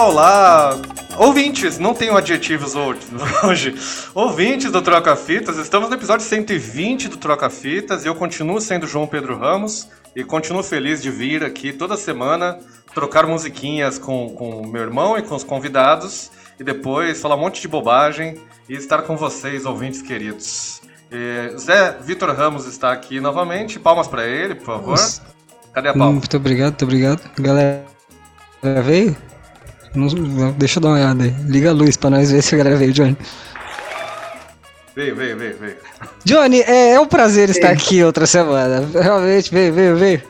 Olá! Ouvintes, não tenho adjetivos hoje. Ouvintes do Troca Fitas, estamos no episódio 120 do Troca Fitas e eu continuo sendo João Pedro Ramos e continuo feliz de vir aqui toda semana trocar musiquinhas com, com meu irmão e com os convidados e depois falar um monte de bobagem e estar com vocês, ouvintes queridos. E Zé Vitor Ramos está aqui novamente. Palmas para ele, por favor. Cadê a palma? Muito obrigado, muito obrigado. Galera, veio? Não, deixa eu dar uma olhada aí. Liga a luz pra nós ver se a galera veio, Johnny. Veio, veio, veio, veio. Johnny, é, é um prazer estar aqui outra semana. Realmente, veio, veio, veio.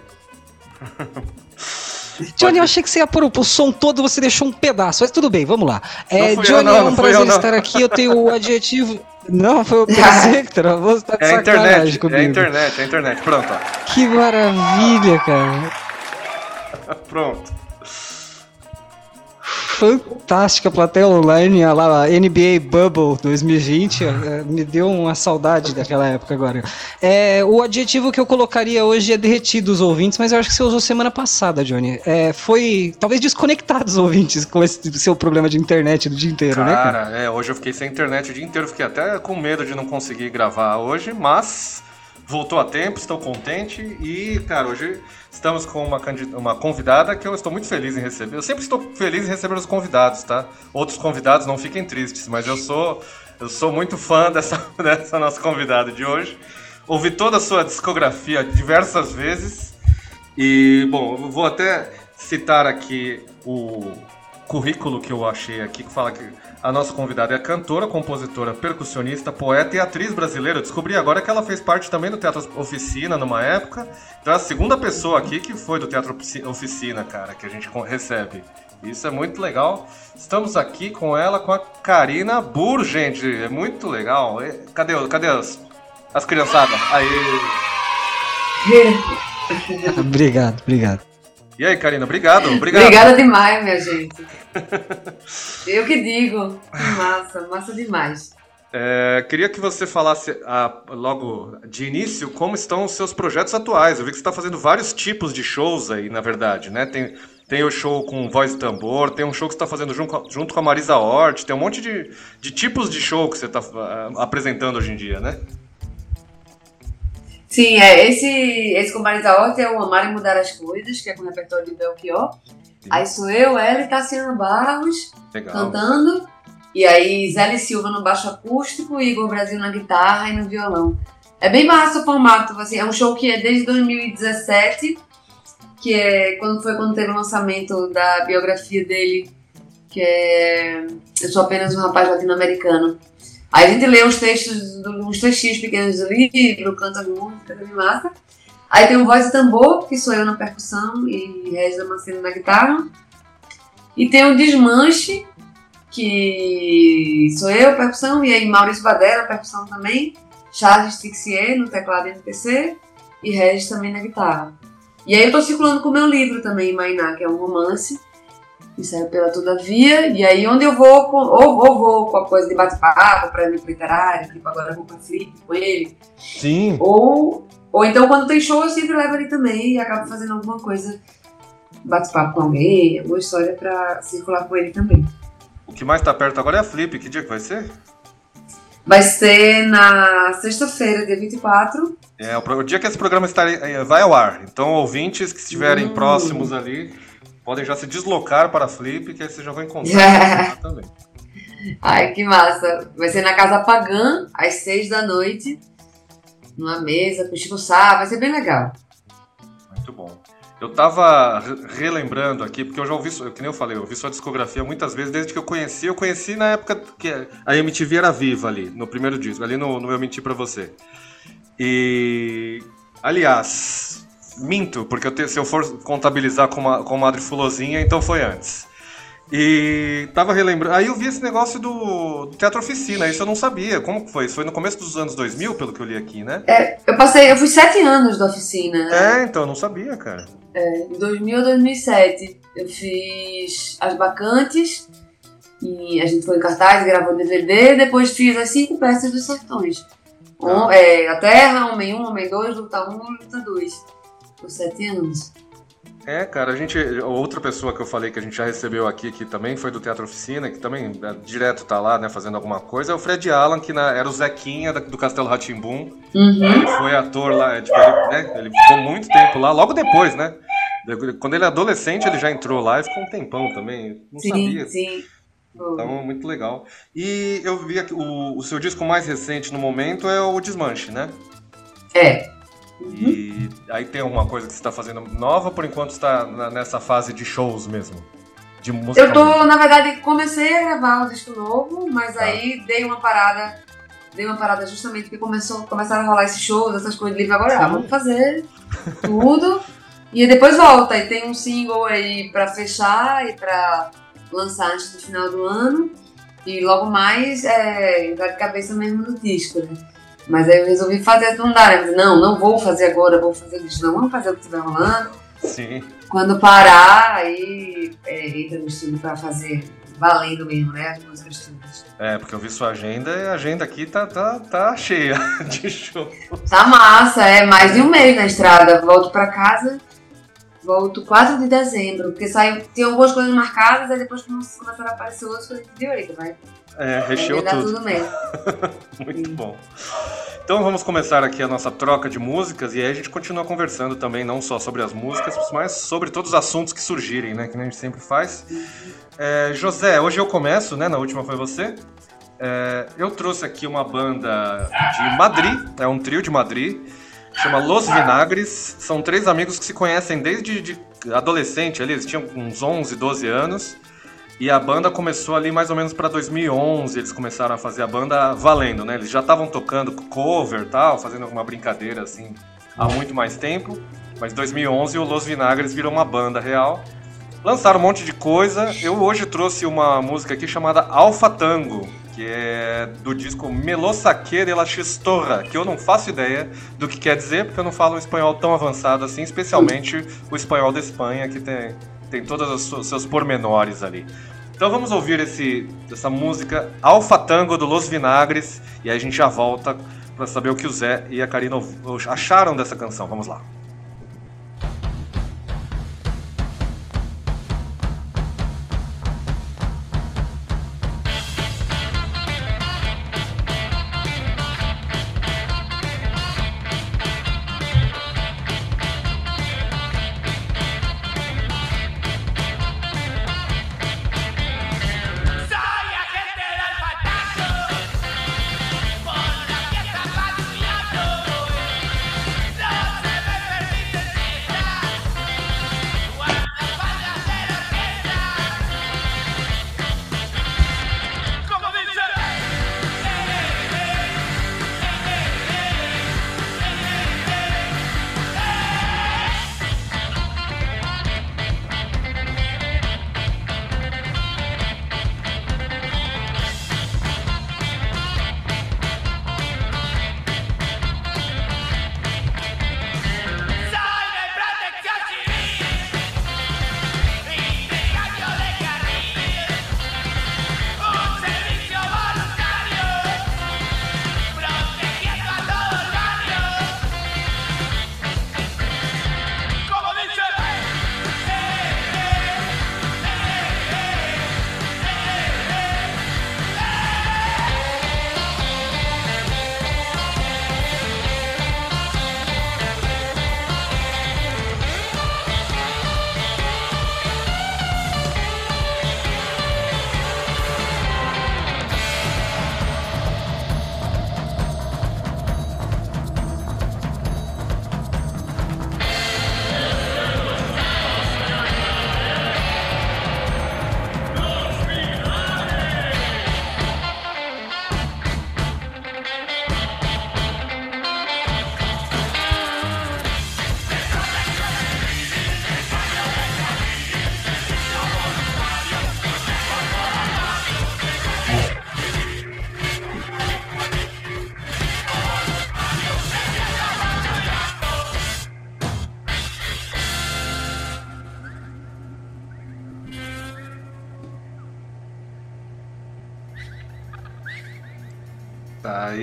Johnny, eu achei que você ia pôr o som todo, você deixou um pedaço, mas tudo bem, vamos lá. É, Johnny, eu, não, é um prazer eu, estar aqui, eu tenho o adjetivo. Não, foi o prazer que travou, você tá de é internet, comigo. É a internet, é a internet, pronto. Ó. Que maravilha, cara. pronto fantástica plateia online, a lá, NBA Bubble 2020, é, me deu uma saudade daquela época agora. É, o adjetivo que eu colocaria hoje é derretido os ouvintes, mas eu acho que você usou semana passada, Johnny. É, foi talvez desconectar os ouvintes com esse seu problema de internet do dia inteiro, cara, né? Cara, é, hoje eu fiquei sem internet o dia inteiro, fiquei até com medo de não conseguir gravar hoje, mas voltou a tempo, estou contente e, cara, hoje estamos com uma, uma convidada que eu estou muito feliz em receber. Eu sempre estou feliz em receber os convidados, tá? Outros convidados não fiquem tristes, mas eu sou eu sou muito fã dessa, dessa nossa convidada de hoje. Ouvi toda a sua discografia diversas vezes e, bom, eu vou até citar aqui o currículo que eu achei aqui, que fala que a nossa convidada é cantora, compositora, percussionista, poeta e atriz brasileira. Eu descobri agora que ela fez parte também do Teatro Oficina numa época. Então é a segunda pessoa aqui que foi do Teatro Oficina, cara, que a gente recebe. Isso é muito legal. Estamos aqui com ela, com a Karina Bur, gente. É muito legal. Cadê, cadê as, as criançadas? Aí. obrigado, obrigado. E aí, Karina, obrigado. obrigado. Obrigada demais, minha gente. Eu que digo. Massa, massa demais. É, queria que você falasse ah, logo de início como estão os seus projetos atuais. Eu vi que você está fazendo vários tipos de shows aí, na verdade, né? Tem, tem o show com voz e tambor, tem um show que você está fazendo junto, junto, com a Marisa Hort, tem um monte de, de tipos de show que você está uh, apresentando hoje em dia, né? Sim, é, esse, esse com Marisa Hort é o Amar e Mudar as Coisas, que é com o repertório de Belchior. Sim. Aí sou eu, ela e Tassiano Barros Legal. cantando. E aí Zé Silva no baixo acústico e Igor Brasil na guitarra e no violão. É bem massa o formato, assim, é um show que é desde 2017, que é quando foi quando teve o lançamento da biografia dele, que é Eu Sou Apenas um Rapaz Latino-Americano. Aí a gente lê uns textos, uns textinhos pequenos do livro, canta música, é massa. Aí tem o Voz e Tambor, que sou eu na percussão e Regis Damasceno na guitarra. E tem o Desmanche, que sou eu, percussão, e aí Maurício Badera, percussão também. Charles Tixier no teclado MPC e Regis também na guitarra. E aí eu tô circulando com o meu livro também, Mainá, que é um romance que saiu pela Todavia, e aí onde eu vou, com, ou, ou vou com a coisa de bate-papo, para livro literário, tipo agora eu vou pra Flip com ele. Sim. Ou, ou então quando tem show eu sempre levo ele também e acabo fazendo alguma coisa, bate-papo com alguém, alguma história para circular com ele também. O que mais tá perto agora é a Flip, que dia que vai ser? Vai ser na sexta-feira, dia 24. É, o, dia que esse programa está, eh, vai ao ar. Então, ouvintes que estiverem hum. próximos ali, podem já se deslocar para a Flip, que aí vocês já vão encontrar também. Ai, que massa. Vai ser na Casa Pagã, às seis da noite, numa mesa, com Chico Sá, vai ser bem legal. Muito bom. Eu tava relembrando aqui, porque eu já ouvi, que nem eu falei, eu ouvi sua discografia muitas vezes, desde que eu conheci. Eu conheci na época que a MTV era viva ali, no primeiro disco, ali no, no Eu Menti Pra Você. E, aliás, Minto, porque eu te, se eu for contabilizar com uma, com Madre Fulozinha, então foi antes. E tava relembrando. Aí eu vi esse negócio do, do, Teatro Oficina, isso eu não sabia. Como que foi? Isso foi no começo dos anos 2000, pelo que eu li aqui, né? É, eu passei, eu fui sete anos da oficina. É, então, eu não sabia, cara. É, em 2000 a 2007 eu fiz As Bacantes, e a gente foi em cartaz, gravou DVD, depois fiz as cinco peças dos Sertões. Um, ah. é, a Terra, Homem 1, Homem 2, Luta 1 Luta 2 por sete anos. É, cara, a gente. Outra pessoa que eu falei que a gente já recebeu aqui, que também foi do Teatro Oficina, que também é, direto tá lá, né, fazendo alguma coisa, é o Fred Allan, que na, era o Zequinha do Castelo Ratimbum. Uhum. Foi ator lá, é, tipo, ele, né, ele ficou muito tempo lá, logo depois, né? Quando ele é adolescente, ele já entrou lá e ficou um tempão também. Não sim, sabia. Sim. Então, muito legal. E eu vi que o, o seu disco mais recente no momento é o Desmanche, né? É. Uhum. E aí tem alguma coisa que você está fazendo nova, por enquanto está nessa fase de shows mesmo? De música? Eu tô, na verdade, comecei a gravar o disco novo, mas tá. aí dei uma parada. Dei uma parada justamente porque começou, começaram a rolar esses shows, essas coisas de livre agora. Ah, vamos fazer tudo. e depois volta. E tem um single aí pra fechar e pra lançar antes do final do ano. E logo mais é, entrar de cabeça mesmo no disco, né? Mas aí eu resolvi fazer, dá, né? Não, não vou fazer agora, vou fazer isso. Não, vamos fazer o que estiver rolando. Sim. Quando parar, aí é, entra no estúdio pra fazer valendo mesmo, né? As músicas todas. É, porque eu vi sua agenda e a agenda aqui tá, tá, tá cheia de shows. Tá massa, é mais de um mês na estrada. Volto pra casa, volto 4 de dezembro, porque saiu, tem algumas coisas marcadas, aí depois começaram a aparecer outras, eu falei, viu aí, vai. É, recheou tudo. tudo mesmo. Muito Sim. bom. Então vamos começar aqui a nossa troca de músicas e aí a gente continua conversando também, não só sobre as músicas, mas sobre todos os assuntos que surgirem, né? Que a gente sempre faz. É, José, hoje eu começo, né? Na última foi você. É, eu trouxe aqui uma banda de Madrid, é um trio de Madrid, chama Los Vinagres. São três amigos que se conhecem desde de adolescente, ali, eles tinham uns 11, 12 anos. E a banda começou ali mais ou menos para 2011, eles começaram a fazer a banda valendo, né? Eles já estavam tocando cover tal, fazendo alguma brincadeira assim há muito mais tempo. Mas 2011 o Los Vinagres virou uma banda real. Lançaram um monte de coisa. Eu hoje trouxe uma música aqui chamada Alfa Tango, que é do disco Melosaque de la Chistorra, que eu não faço ideia do que quer dizer, porque eu não falo um espanhol tão avançado assim, especialmente o espanhol da Espanha, que tem, tem todos os seus pormenores ali. Então vamos ouvir esse, essa música Alfa Tango do Los Vinagres e aí a gente já volta para saber o que o Zé e a Karina acharam dessa canção. Vamos lá.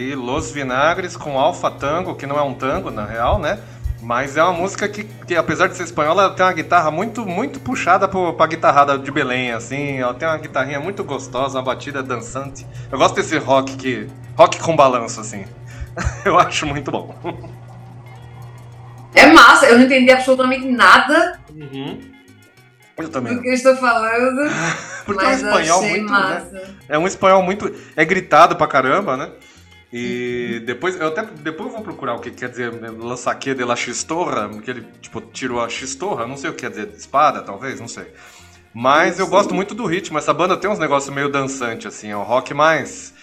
Aí Los Vinagres com Alfa Tango, que não é um tango na real, né? Mas é uma música que, que, apesar de ser espanhola, ela tem uma guitarra muito, muito puxada pro, pra guitarrada de Belém, assim. Ela tem uma guitarrinha muito gostosa, uma batida dançante. Eu gosto desse rock que. rock com balanço, assim. eu acho muito bom. É massa, eu não entendi absolutamente nada. Uhum. Eu também. Do que eu estou falando. Porque é um espanhol muito. Né? É um espanhol muito. É gritado pra caramba, né? E depois, eu até depois eu vou procurar o que quer dizer lançaque de la chistorra, que ele tipo tirou a chistorra, não sei o que quer dizer, espada talvez, não sei. Mas eu gosto muito do ritmo, essa banda tem uns negócios meio dançante assim, é um rock mais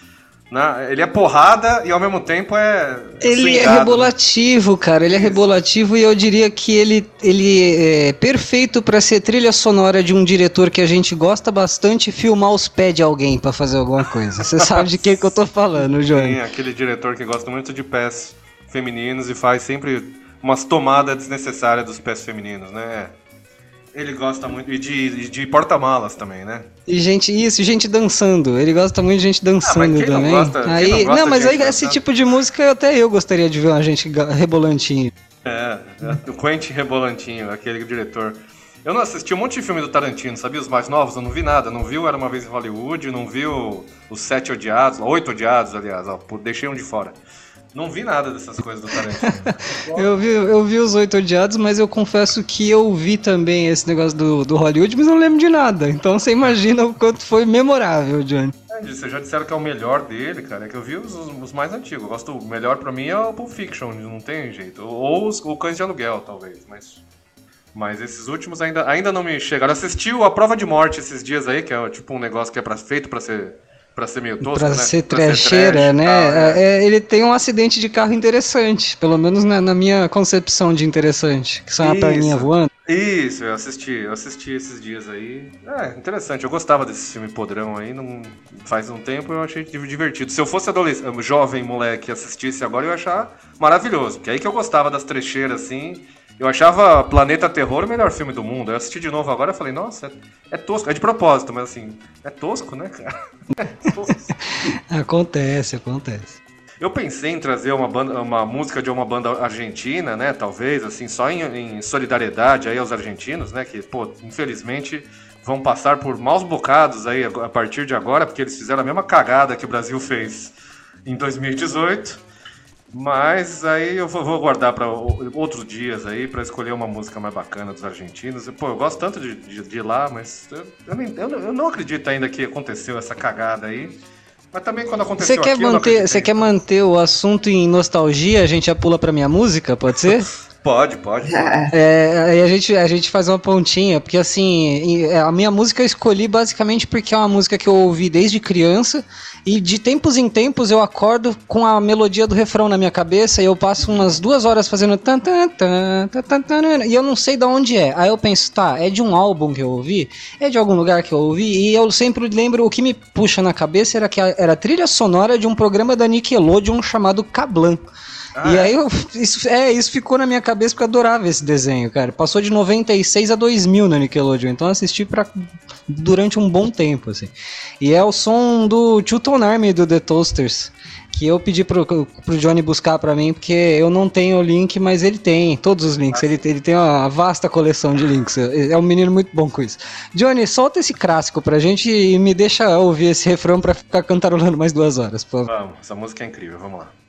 né? Ele é porrada e ao mesmo tempo é. Ele é rebolativo, cara. Ele é rebolativo e eu diria que ele, ele é perfeito para ser trilha sonora de um diretor que a gente gosta bastante filmar os pés de alguém para fazer alguma coisa. Você sabe de quem que eu tô falando, João? Sim, aquele diretor que gosta muito de pés femininos e faz sempre umas tomadas desnecessárias dos pés femininos, né? Ele gosta muito. E de, de porta-malas também, né? E gente, isso, gente dançando. Ele gosta muito de gente dançando ah, também. Não gosta, aí, não, não mas aí esse tipo de música até eu gostaria de ver uma gente rebolantinho. É, é, o Quentin Rebolantinho, aquele diretor. Eu não assisti um monte de filme do Tarantino, sabia? Os mais novos, eu não vi nada. Não viu Era Uma Vez em Hollywood, não viu Os Sete Odiados, Oito Odiados, aliás, ó, deixei um de fora. Não vi nada dessas coisas do Tarantino. eu, vi, eu vi os Oito Odiados, mas eu confesso que eu vi também esse negócio do, do Hollywood, mas não lembro de nada. Então você imagina o quanto foi memorável, Johnny. É, vocês já disseram que é o melhor dele, cara. É que eu vi os, os mais antigos. Eu gosto, o melhor pra mim é o Pulp Fiction, não tem jeito. Ou os, o Cães de Aluguel, talvez, mas... Mas esses últimos ainda, ainda não me chegaram. Assistiu a Prova de Morte esses dias aí, que é tipo um negócio que é pra, feito pra ser Pra ser meio tosco, pra né? Ser pra trecheira, ser né? Tal, é. É, ele tem um acidente de carro interessante, pelo menos na, na minha concepção de interessante, que são a perninha voando. Isso, eu assisti, eu assisti esses dias aí. É, interessante, eu gostava desse filme podrão aí, não, faz um tempo eu achei divertido. Se eu fosse adolescente, jovem moleque assistisse agora, eu ia achar maravilhoso, porque é aí que eu gostava das trecheiras assim, eu achava Planeta Terror o melhor filme do mundo. Eu assisti de novo agora e falei, nossa, é, é, tosco. É de propósito, mas assim, é tosco, né, cara? É tosco. acontece, acontece. Eu pensei em trazer uma, banda, uma música de uma banda argentina, né? Talvez, assim, só em, em solidariedade aí aos argentinos, né? Que, pô, infelizmente vão passar por maus bocados aí a partir de agora, porque eles fizeram a mesma cagada que o Brasil fez em 2018. Mas aí eu vou, guardar para outros dias aí para escolher uma música mais bacana dos argentinos. Pô, eu gosto tanto de, de, de lá, mas eu, eu, nem, eu, eu, não acredito ainda que aconteceu essa cagada aí. Mas também quando aconteceu Você quer aqui, manter, você quer manter o assunto em nostalgia? A gente já pula para minha música, pode ser? Pode, pode. pode. É, aí a gente, a gente faz uma pontinha, porque assim, é, a minha música eu escolhi basicamente porque é uma música que eu ouvi desde criança e de tempos em tempos eu acordo com a melodia do refrão na minha cabeça e eu passo umas duas horas fazendo tan, tan, tan, tan, tan, e eu não sei de onde é. Aí eu penso, tá, é de um álbum que eu ouvi, é de algum lugar que eu ouvi e eu sempre lembro o que me puxa na cabeça era que era a trilha sonora de um programa da Nickelodeon chamado Cablan. Ah, e é? aí eu, isso, é, isso ficou na minha cabeça porque eu adorava esse desenho, cara. Passou de 96 a 2000 na Nickelodeon, então assisti pra, durante um bom tempo, assim. E é o som do Chuton Army do The Toasters, que eu pedi pro, pro Johnny buscar para mim, porque eu não tenho o link, mas ele tem todos os links. Ele, ele tem uma vasta coleção de links. É, é um menino muito bom com isso. Johnny, solta esse clássico pra gente e me deixa ouvir esse refrão pra ficar cantarolando mais duas horas, favor. Vamos, essa música é incrível, vamos lá.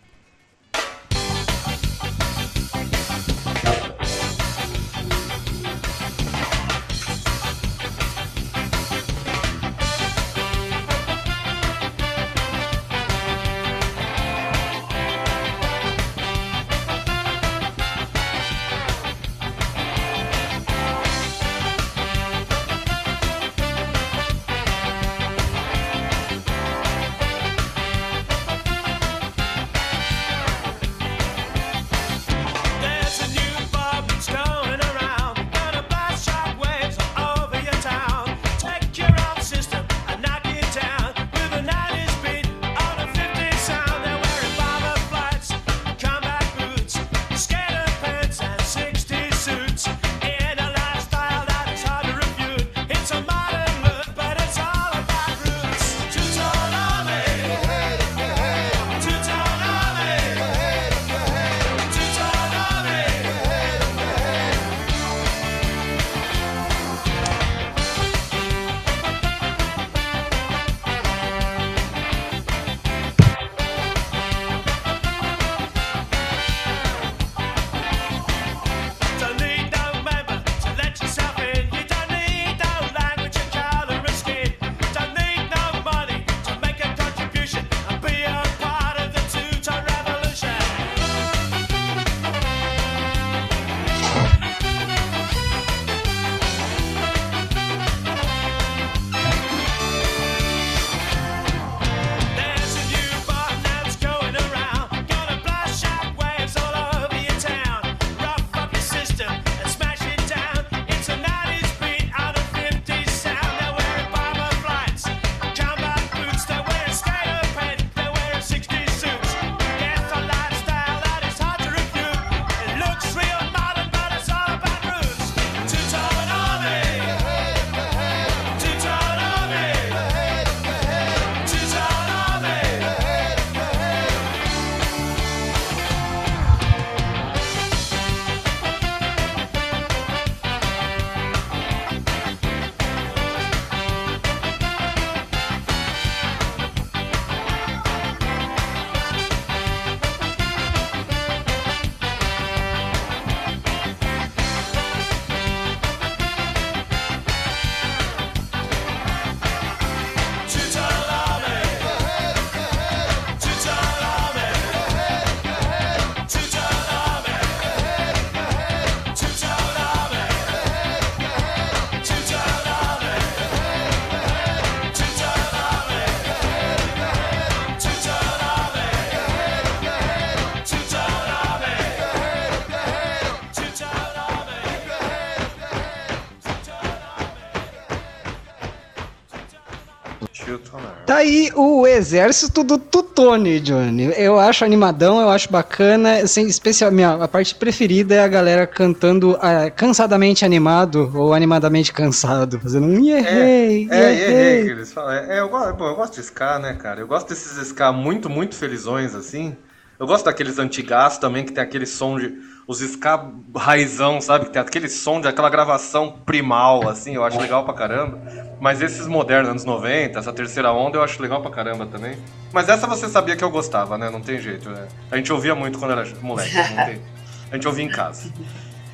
Aí o exército do Tutone, Johnny. Eu acho animadão, eu acho bacana. Assim, especial, minha, a parte preferida é a galera cantando uh, cansadamente animado ou animadamente cansado, fazendo um errei, é, é, errei. que eles falam. É, é eu, bom, eu gosto de ska, né, cara? Eu gosto desses ska muito, muito felizões, assim. Eu gosto daqueles antigas também, que tem aquele som de. Os ska raizão, sabe? Que tem aquele som de aquela gravação primal, assim, eu acho legal pra caramba. Mas esses modernos, anos 90, essa terceira onda, eu acho legal pra caramba também. Mas essa você sabia que eu gostava, né? Não tem jeito. Né? A gente ouvia muito quando era moleque. Tem... A gente ouvia em casa.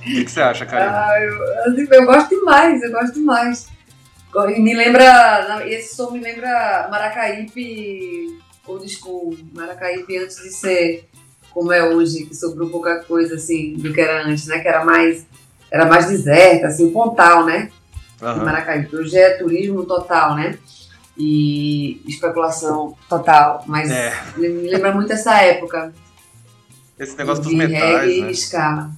O que, que você acha, Karina? Ah, eu, eu, gosto demais, eu gosto demais. Me lembra. Esse som me lembra Maracaípe old school, Maracaípe antes de ser como é hoje, que sobrou pouca coisa assim do que era antes, né? Que era mais, era mais deserta, assim, o Pontal, né? Uhum. Maracaípe. Hoje é turismo total, né? E especulação total. Mas é. me lembra muito essa época. Esse negócio dos metais, né?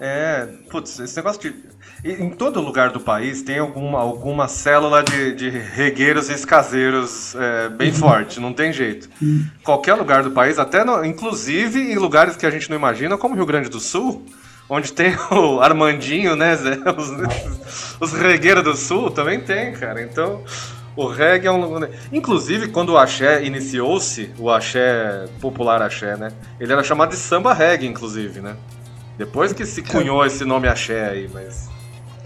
É, putz, esse negócio de em todo lugar do país tem alguma, alguma célula de, de regueiros e escaseiros é, bem uhum. forte, não tem jeito. Uhum. Qualquer lugar do país, até no, inclusive em lugares que a gente não imagina, como Rio Grande do Sul, onde tem o Armandinho, né, Zé? Os, os regueiros do Sul também tem, cara. Então, o reggae é um. Inclusive, quando o axé iniciou-se, o axé, popular axé, né? Ele era chamado de samba reggae, inclusive, né? Depois que se cunhou esse nome axé aí, mas.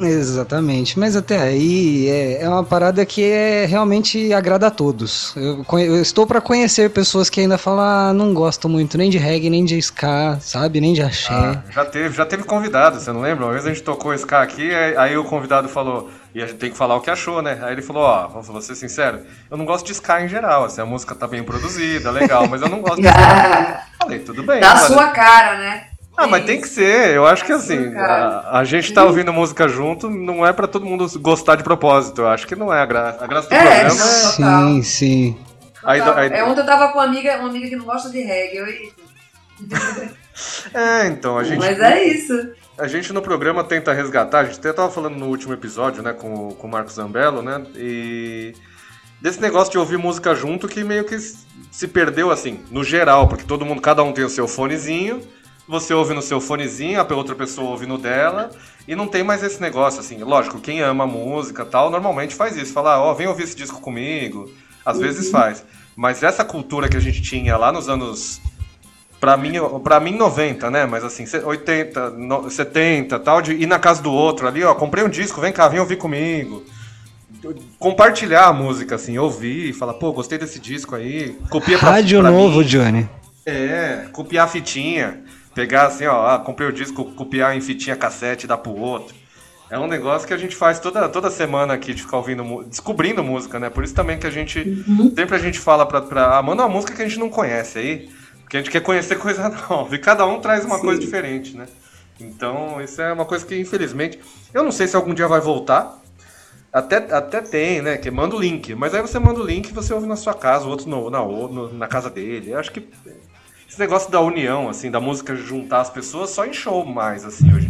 Exatamente, mas até aí é, é uma parada que é, realmente agrada a todos. Eu, eu estou para conhecer pessoas que ainda falam, ah, não gosto muito nem de reggae, nem de ska, sabe, nem de axé. Ah, já teve, já teve convidado, você não lembra? Uma vez a gente tocou ska aqui, aí o convidado falou, e a gente tem que falar o que achou, né? Aí ele falou, ó, oh, vou ser sincero, eu não gosto de ska em geral, assim, a música tá bem produzida, legal, mas eu não gosto de ska. Falei, tudo bem. Da sua cara, né? Ah, mas tem que ser. Eu acho que assim, a, a gente tá ouvindo música junto, não é para todo mundo gostar de propósito. Eu acho que não é a graça. A graça do é, programa é. Sim, sim. Aí, aí, é ontem eu tava com uma amiga, uma amiga que não gosta de reggae. Eu... é, então, a gente. Mas é isso. A gente no programa tenta resgatar, a gente até tava falando no último episódio, né, com, com o Marcos Zambello, né? E desse negócio de ouvir música junto que meio que se perdeu assim, no geral, porque todo mundo, cada um tem o seu fonezinho você ouve no seu fonezinho, a outra pessoa ouve no dela, e não tem mais esse negócio, assim. Lógico, quem ama música tal, normalmente faz isso. Fala, ó, oh, vem ouvir esse disco comigo. Às uhum. vezes faz. Mas essa cultura que a gente tinha lá nos anos. Pra mim, pra mim 90, né? Mas assim, 80, 70 tal, de ir na casa do outro ali, ó, comprei um disco, vem cá, vem ouvir comigo. Compartilhar a música, assim, ouvir, falar, pô, gostei desse disco aí. Copia pra, Rádio pra novo, mim. Johnny. É, copiar a fitinha. Pegar assim, ó, ah, comprei o disco, copiar em fitinha cassete e dar pro outro. É um negócio que a gente faz toda, toda semana aqui de ficar ouvindo, descobrindo música, né? Por isso também que a gente. Uhum. Sempre a gente fala pra, pra. Ah, manda uma música que a gente não conhece aí. Porque a gente quer conhecer coisa nova. E cada um traz uma Sim. coisa diferente, né? Então, isso é uma coisa que, infelizmente. Eu não sei se algum dia vai voltar. Até, até tem, né? Que manda o link. Mas aí você manda o link e você ouve na sua casa, o outro no, na, no, na casa dele. Eu acho que esse negócio da união, assim, da música juntar as pessoas só em show mais, assim, hoje.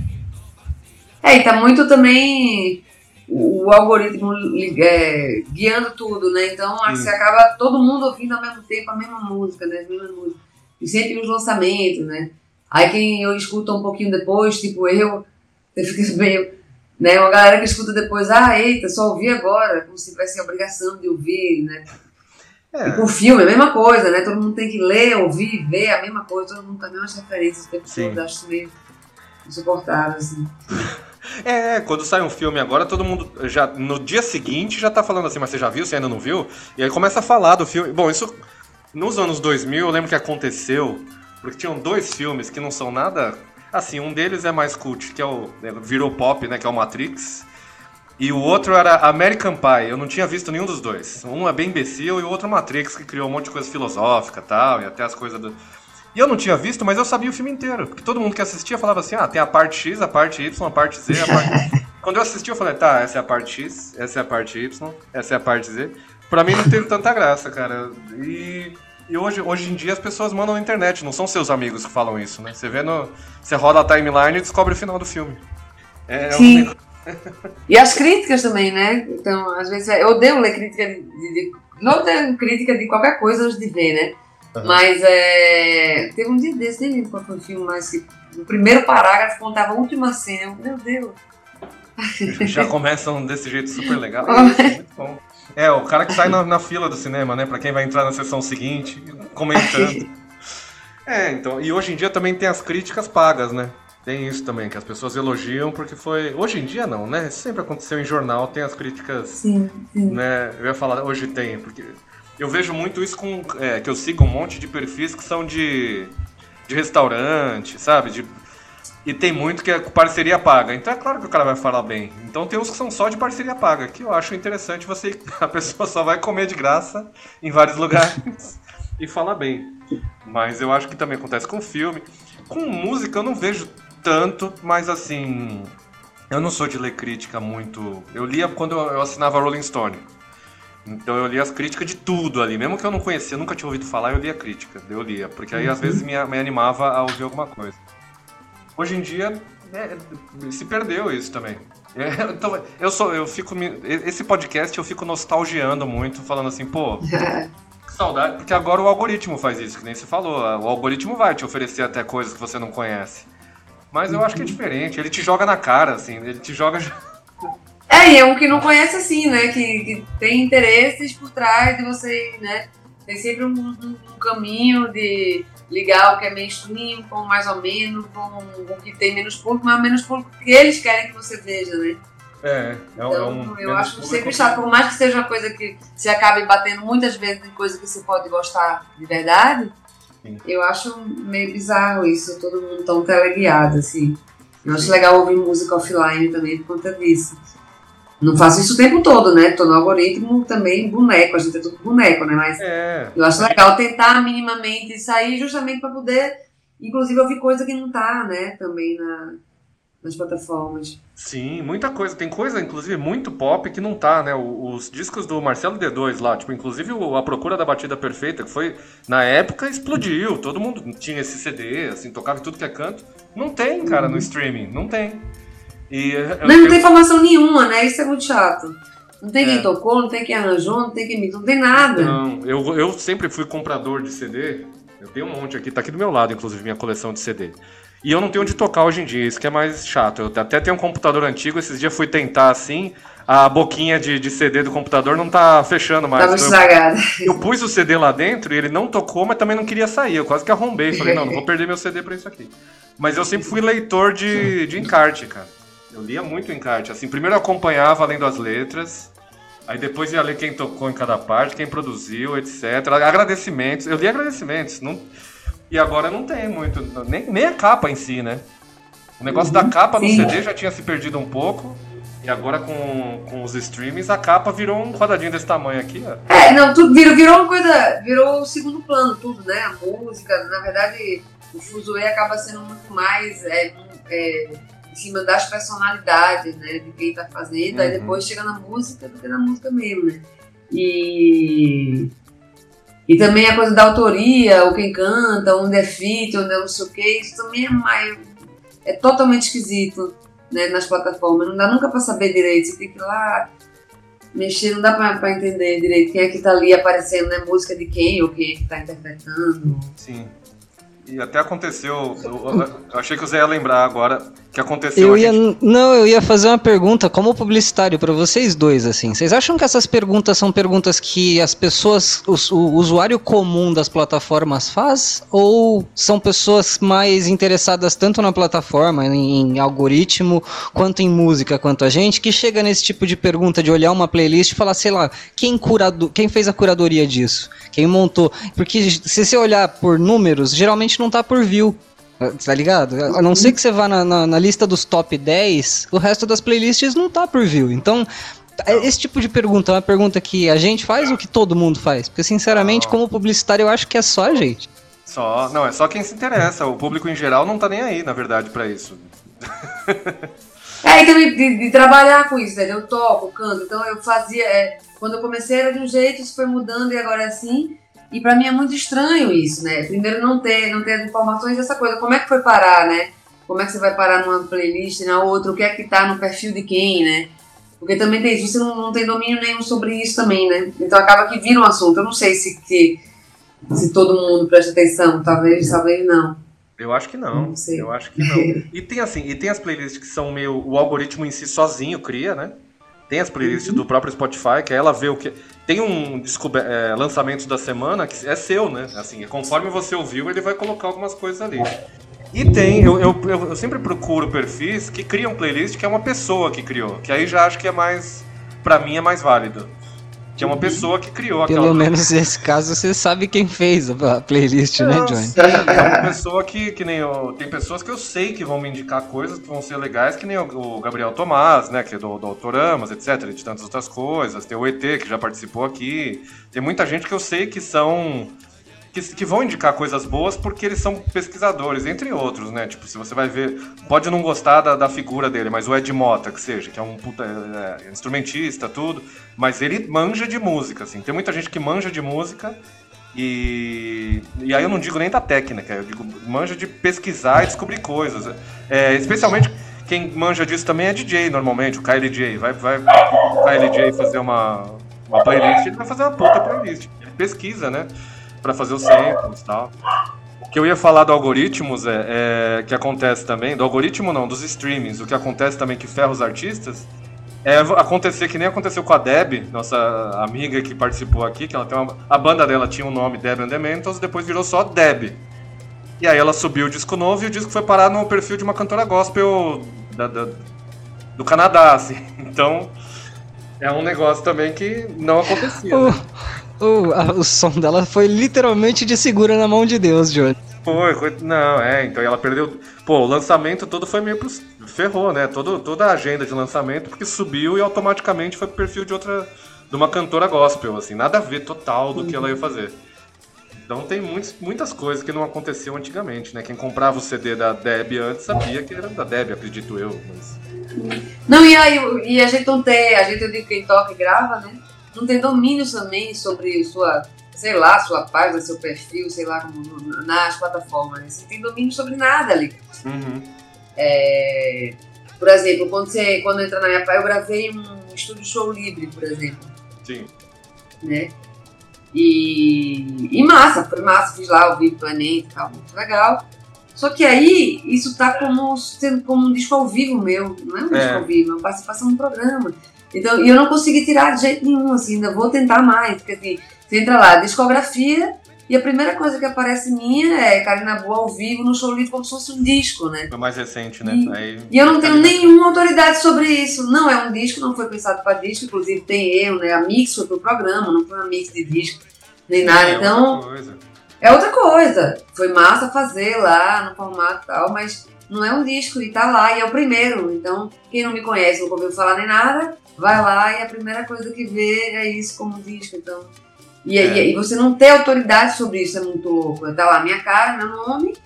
É, e tá muito também o, o algoritmo é, guiando tudo, né? Então acho que você acaba todo mundo ouvindo ao mesmo tempo a mesma música, né? As mesmas músicas. E sempre os lançamentos, né? Aí quem eu escuto um pouquinho depois, tipo eu, eu fico meio. Né? Uma galera que escuta depois, ah, eita, só ouvi agora, como se tivesse a obrigação de ouvir, né? É. E com filme, a mesma coisa, né? Todo mundo tem que ler, ouvir, ver a mesma coisa, todo mundo tem as mesmas referências tempo todo. Acho isso meio insuportável, assim. É, quando sai um filme agora, todo mundo já no dia seguinte já tá falando assim, mas você já viu, você ainda não viu? E aí começa a falar do filme. Bom, isso nos anos 2000, eu lembro que aconteceu, porque tinham dois filmes que não são nada assim, um deles é mais cult, que é o é, virou pop, né, que é o Matrix. E o outro era American Pie. Eu não tinha visto nenhum dos dois. Um é bem imbecil e o outro é Matrix, que criou um monte de coisa filosófica tal, e até as coisas do. E eu não tinha visto, mas eu sabia o filme inteiro. Porque todo mundo que assistia falava assim: ah, tem a parte X, a parte Y, a parte Z, a parte. Quando eu assisti, eu falei: tá, essa é a parte X, essa é a parte Y, essa é a parte Z. Pra mim não teve tanta graça, cara. E. E hoje, hoje em dia as pessoas mandam na internet, não são seus amigos que falam isso, né? Você vê no. Você roda a timeline e descobre o final do filme. É, Sim. Um e as críticas também, né? Então, às vezes, eu odeio ler crítica de, de, Não tenho crítica de qualquer coisa antes de ver, né? Uhum. Mas é, teve um dia desse, nem lembro qual foi o filme, mas que no primeiro parágrafo contava a última cena. Meu Deus. Já começam desse jeito super legal. É, muito bom. É, o cara que sai na, na, fila do cinema, né? Pra quem vai entrar na sessão seguinte, comentando. é, então. E hoje em dia também tem as críticas pagas, né? Tem isso também, que as pessoas elogiam porque foi. Hoje em dia não, né? Sempre aconteceu em jornal, tem as críticas. Sim, sim. Né? Eu ia falar, hoje tem, porque. Eu vejo muito isso com. É, que eu sigo um monte de perfis que são de. de restaurante, sabe? De e tem muito que é parceria paga. Então é claro que o cara vai falar bem. Então tem uns que são só de parceria paga, que eu acho interessante você. A pessoa só vai comer de graça em vários lugares e falar bem. Mas eu acho que também acontece com filme. Com música eu não vejo tanto, mas assim. Eu não sou de ler crítica muito. Eu lia quando eu assinava Rolling Stone. Então eu lia as críticas de tudo ali. Mesmo que eu não conhecia, nunca tinha ouvido falar, eu lia crítica. Eu lia. Porque aí às uhum. vezes me, me animava a ouvir alguma coisa. Hoje em dia é, se perdeu isso também. É, então, eu sou, eu fico esse podcast eu fico nostalgiando muito, falando assim, pô, que saudade, porque agora o algoritmo faz isso, que nem você falou, o algoritmo vai te oferecer até coisas que você não conhece. Mas eu acho que é diferente, ele te joga na cara, assim, ele te joga É, e é um que não conhece assim, né? Que, que tem interesses por trás de você, né? Tem sempre um, um, um caminho de ligar o que é mainstream com mais ou menos, com o que tem menos público, mas menos público que eles querem que você veja, né? É, é, então, é um, eu acho sempre chato, por mais que seja uma coisa que se acabe batendo muitas vezes em coisa que você pode gostar de verdade, Sim. eu acho meio bizarro isso, todo mundo tão teleguiado, assim. Eu acho legal ouvir música offline também por conta disso. Não faço isso o tempo todo, né? Tô no algoritmo também boneco, a gente é tudo boneco, né? Mas é. eu acho legal tentar minimamente sair justamente para poder, inclusive, ouvir coisa que não tá, né? Também na, nas plataformas. Sim, muita coisa. Tem coisa, inclusive, muito pop que não tá, né? Os, discos do Marcelo D2 lá, tipo, inclusive A Procura da Batida Perfeita, que foi, na época, explodiu. Todo mundo tinha esse CD, assim, tocava em tudo que é canto. Não tem, cara, uhum. no streaming. Não tem. E Mas não tem informação nenhuma, né? Isso é muito chato. Não tem quem é. tocou, não tem quem arranjou, não tem quem não tem nada. Não, eu, eu sempre fui comprador de CD. Eu tenho um monte aqui, tá aqui do meu lado, inclusive, minha coleção de CD. E eu não tenho onde tocar hoje em dia, isso que é mais chato. Eu até tenho um computador antigo, esses dias fui tentar assim, a boquinha de, de CD do computador não tá fechando mais. Então estragada. Eu, eu, pus o CD lá dentro e ele não tocou, mas também não queria sair. Eu quase que arrombei. Falei, não, não vou perder meu CD pra isso aqui. Mas eu sempre fui leitor de, de encarte, cara. Eu lia muito encarte. Assim, primeiro eu acompanhava lendo as letras, aí depois ia ler quem tocou em cada parte, quem produziu, etc. Agradecimentos. Eu li agradecimentos. Não... E agora não tem muito. Nem, nem a capa em si, né? O negócio uhum, da capa sim. no CD já tinha se perdido um pouco. E agora com, com os streamings, a capa virou um quadradinho desse tamanho aqui, ó. É, não, tudo virou, virou uma coisa. Virou o segundo plano, tudo, né? A música, na verdade, o Fuzue acaba sendo muito mais. É, é, em cima das personalidades, né, de quem tá fazendo, uhum. aí depois chega na música do que na música mesmo, né. E, e também a coisa da autoria, o quem canta, onde é feat, onde é não sei o que, isso também é, mais, é totalmente esquisito, né, nas plataformas, não dá nunca para saber direito, você tem que ir lá mexer, não dá para entender direito quem é que tá ali aparecendo, né, música de quem, ou quem é que tá interpretando. Sim. E até aconteceu, eu, eu achei que você ia lembrar agora que aconteceu. Eu ia, gente... Não, eu ia fazer uma pergunta como publicitário para vocês dois, assim. Vocês acham que essas perguntas são perguntas que as pessoas, o, o usuário comum das plataformas faz? Ou são pessoas mais interessadas tanto na plataforma, em, em algoritmo, quanto em música, quanto a gente, que chega nesse tipo de pergunta de olhar uma playlist e falar, sei lá, quem, curado, quem fez a curadoria disso? Quem montou? Porque se você olhar por números, geralmente não tá por view. Tá ligado? A não ser que você vá na, na, na, lista dos top 10, o resto das playlists não tá por view. Então, é, esse tipo de pergunta é uma pergunta que a gente faz ou que todo mundo faz? Porque, sinceramente, como publicitário, eu acho que é só a gente. Só, não, é só quem se interessa. O público em geral não tá nem aí, na verdade, para isso. é, então, de, de, trabalhar com isso, né? Eu toco, canto, então eu fazia. É, quando eu comecei era de um jeito, isso foi mudando e agora é assim. E para mim é muito estranho isso, né? Primeiro não ter, não ter as informações dessa coisa. Como é que foi parar, né? Como é que você vai parar numa playlist, na outra? O que é que tá no perfil de quem, né? Porque também tem isso, você não, não tem domínio nenhum sobre isso também, né? Então acaba que vira um assunto. Eu não sei se, se, se todo mundo presta atenção, talvez, talvez não. Eu acho que não. não eu acho que não. E tem assim, e tem as playlists que são meio. O algoritmo em si sozinho cria, né? Tem as playlists uhum. do próprio Spotify, que ela vê o que. Tem um é, lançamento da semana que é seu, né? Assim, conforme você ouviu, ele vai colocar algumas coisas ali. E tem, eu, eu, eu, sempre procuro perfis que criam playlist que é uma pessoa que criou, que aí já acho que é mais, pra mim é mais válido. Que é uma pessoa que criou aquela. Pelo menos nesse caso você sabe quem fez a playlist, né, Johnny? É uma pessoa que, que nem eu. Tem pessoas que eu sei que vão me indicar coisas que vão ser legais, que nem o, Gabriel Tomás, né? Que é do, do Autoramas, etc. De tantas outras coisas. Tem o ET, que já participou aqui. Tem muita gente que eu sei que são que, que, vão indicar coisas boas porque eles são pesquisadores, entre outros, né? Tipo, se você vai ver, pode não gostar da, da figura dele, mas o Ed Mota, que seja, que é um puta, é, instrumentista, tudo, mas ele manja de música, assim. Tem muita gente que manja de música e, e aí eu não digo nem da técnica, eu digo manja de pesquisar e descobrir coisas. É, especialmente quem manja disso também é DJ, normalmente, o KLJ. Vai, vai o KLJ fazer uma, uma playlist, ele vai fazer uma puta playlist. Ele pesquisa, né? Para fazer os samples e tal. O que eu ia falar do algoritmos é, é, que acontece também, do algoritmo não, dos streamings, o que acontece também que ferra os artistas, é acontecer que nem aconteceu com a Deb, nossa amiga que participou aqui, que ela tem uma, a banda dela tinha o um nome Deb and the Mentals, depois virou só Deb. E aí ela subiu o disco novo e o disco foi parar no perfil de uma cantora gospel da, da, do Canadá, assim. Então, é um negócio também que não acontecia. Né? O, a, o som dela foi literalmente de segura na mão de Deus, Johnny. Foi, não, é, então ela perdeu. Pô, o lançamento todo foi meio pro. Ferrou, né? Todo, toda a agenda de lançamento, porque subiu e automaticamente foi pro perfil de outra. de uma cantora gospel, assim, nada a ver total do que ela ia fazer. Então tem muitos, muitas coisas que não aconteciam antigamente, né? Quem comprava o CD da Deb antes sabia que era da Deb, acredito eu. Mas... Não, e aí e a gente não tem, a gente digo quem toca e grava, né? Não tem domínio também sobre sua, sei lá, sua página, seu perfil, sei lá, nas plataformas. Né? Você tem domínio sobre nada ali. Uhum. É, por exemplo, quando, você, quando entra na minha página, eu gravei um estúdio show livre, por exemplo. Sim. Né? E, e massa, foi massa, fiz lá o Vivo Planeta e tal, muito legal. Só que aí, isso tá como, sendo como um disco ao vivo meu, não é um disco é. ao vivo, é uma participação no programa. Então, e eu não consegui tirar de jeito nenhum, assim, ainda vou tentar mais, porque assim, você entra lá, discografia, e a primeira coisa que aparece minha é Karina Boa ao vivo no show livre como se fosse um disco, né? Foi mais recente, né? E, Aí, e eu não tenho nenhuma autoridade sobre isso. Não é um disco, não foi pensado para disco, inclusive tem erro, né? A mix foi pro programa, não foi uma mix de disco, nem nada. É então. Outra coisa. É outra coisa. Foi massa fazer lá no formato e tal, mas não é um disco e tá lá e é o primeiro. Então, quem não me conhece, nunca ouviu falar nem nada, vai lá e a primeira coisa que vê é isso como disco. Então, e, é. e, você não ter autoridade sobre isso é muito louco. Tá lá minha cara, meu nome,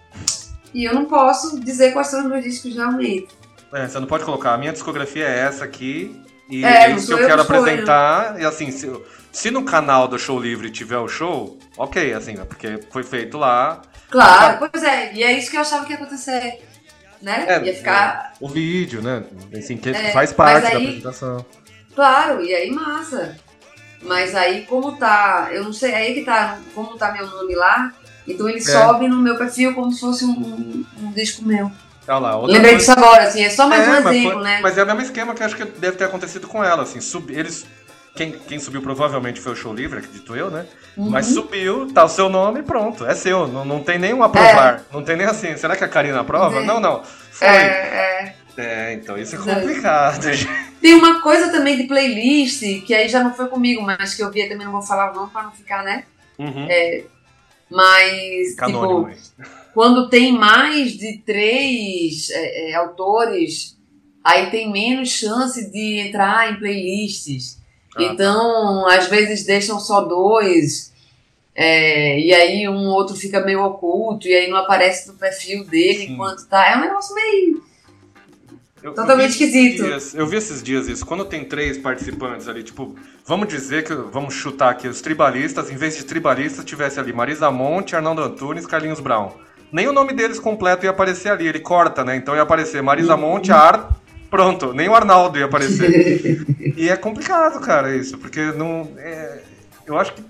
e eu não posso dizer quais são os meus discos realmente. É, você não pode colocar, a minha discografia é essa aqui, e é, isso que eu, eu quero apresentar. E assim, se, se, no canal do Show Livre tiver o show, ok, assim, porque foi feito lá. Claro, pois é, e é isso que eu achava que ia acontecer né? É, Ia ficar. O vídeo, né? Assim, que é, faz parte aí, da apresentação. Claro, e aí massa. Mas aí, como tá. Eu não sei, aí que tá. Como tá meu nome lá, então ele é. sobe no meu perfil como se fosse um, um, um disco meu. Lá, Lembrei disso agora, assim, é só mais é, um exemplo, foi, né? Mas é o mesmo esquema que acho que deve ter acontecido com ela, assim, sub, eles quem, quem subiu provavelmente foi o show livre, acredito eu, né? Uhum. Mas subiu, tá o seu nome pronto. É seu. Não, não tem nem um aprovar. É. Não tem nem assim. Será que a Karina aprova? É. Não, não. Foi. É, é. é então isso é complicado. Tem uma coisa também de playlist, que aí já não foi comigo, mas que eu vi também, não vou falar não pra não ficar, né? Uhum. É, mas, Canônimo, tipo, quando tem mais de três é, é, autores, aí tem menos chance de entrar em playlists. Ah, então, às vezes deixam só dois, é, e aí um outro fica meio oculto, e aí não aparece no perfil dele Sim. enquanto tá. É um negócio meio. Eu, Totalmente eu esquisito. Dias, eu vi esses dias isso. Quando tem três participantes ali, tipo, vamos dizer que, vamos chutar aqui, os tribalistas, em vez de tribalistas, tivesse ali Marisa Monte, Arnaldo Antunes, Carlinhos Brown. Nem o nome deles completo ia aparecer ali, ele corta, né? Então ia aparecer Marisa uhum. Monte, Ar, Pronto, nem o Arnaldo ia aparecer. e é complicado, cara, isso, porque não. É, eu acho que.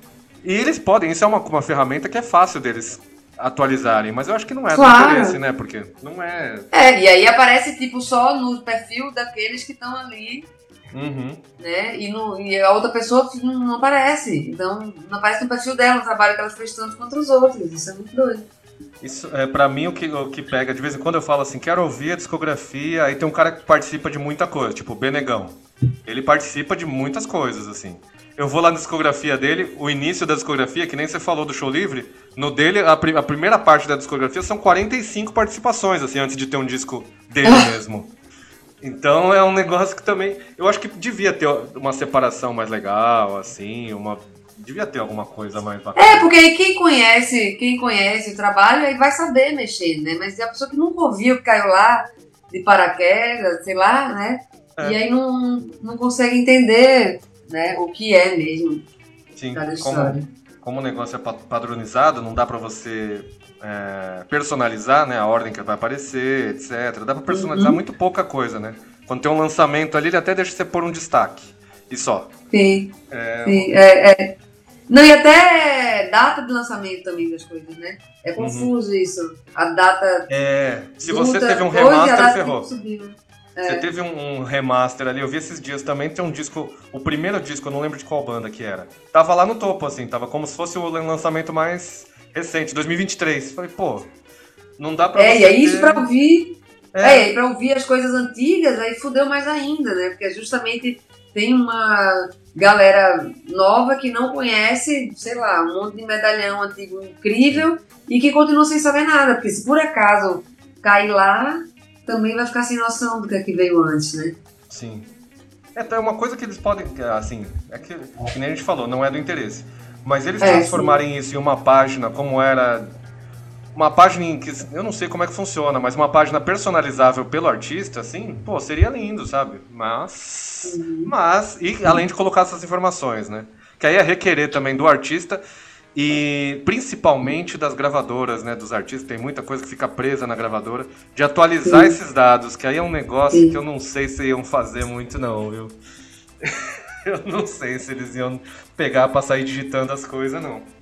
E eles podem, isso é uma, uma ferramenta que é fácil deles atualizarem, mas eu acho que não é claro. do interesse, né? Porque não é. É, e aí aparece tipo só no perfil daqueles que estão ali. Uhum. Né? E, no, e a outra pessoa não, não aparece. Então não aparece no perfil dela, o trabalho que ela fez tanto contra os outros. Isso é muito doido. Isso, é, pra mim, o que, o que pega, de vez em quando eu falo assim, quero ouvir a discografia, aí tem um cara que participa de muita coisa, tipo o Benegão. Ele participa de muitas coisas, assim. Eu vou lá na discografia dele, o início da discografia, que nem você falou do show livre, no dele, a, a primeira parte da discografia são 45 participações, assim, antes de ter um disco dele mesmo. Então é um negócio que também. Eu acho que devia ter uma separação mais legal, assim, uma devia ter alguma coisa mais bacana. É, porque aí quem conhece, quem conhece o trabalho, aí vai saber mexer, né? Mas é a pessoa que nunca ouviu, que caiu lá de paraquedas, sei lá, né? É. E aí não, não consegue entender né, o que é mesmo. Sim, como, como o negócio é padronizado, não dá para você é, personalizar né, a ordem que vai aparecer, etc. Dá para personalizar uhum. muito pouca coisa, né? Quando tem um lançamento ali, ele até deixa você pôr um destaque. E só. Sim. É, Sim. É, é, não, e até data de lançamento também das coisas, né? É confuso uhum. isso. A data. É, se você teve um remaster, ferrou. É. Você teve um, um, remaster ali, eu vi esses dias também, tem um disco, o primeiro disco, eu não lembro de qual banda que era. Tava lá no topo, assim, tava como se fosse o lançamento mais recente, 2023. Falei, pô, não dá pra. É, e aí isso pra ouvir. É. é, e pra ouvir as coisas antigas, aí fudeu mais ainda, né? Porque justamente tem uma galera nova que não conhece, sei lá, um monte de medalhão antigo incrível e que continua sem saber nada, porque se por acaso cair lá, também vai ficar sem noção do que é que veio antes, né? Sim. É, então é uma coisa que eles podem, assim, é que, que nem a gente falou, não é do interesse. Mas eles é, transformarem sim. isso em uma página como era uma página em que eu não sei como é que funciona, mas uma página personalizável pelo artista, assim, pô, seria lindo, sabe? Mas, uhum. mas e além de colocar essas informações, né? Que aí é requerer também do artista e principalmente das gravadoras, né? Dos artistas, tem muita coisa que fica presa na gravadora, de atualizar Sim. esses dados, que aí é um negócio Sim. que eu não sei se iam fazer muito, não, viu? eu não sei se eles iam pegar pra sair digitando as coisas, não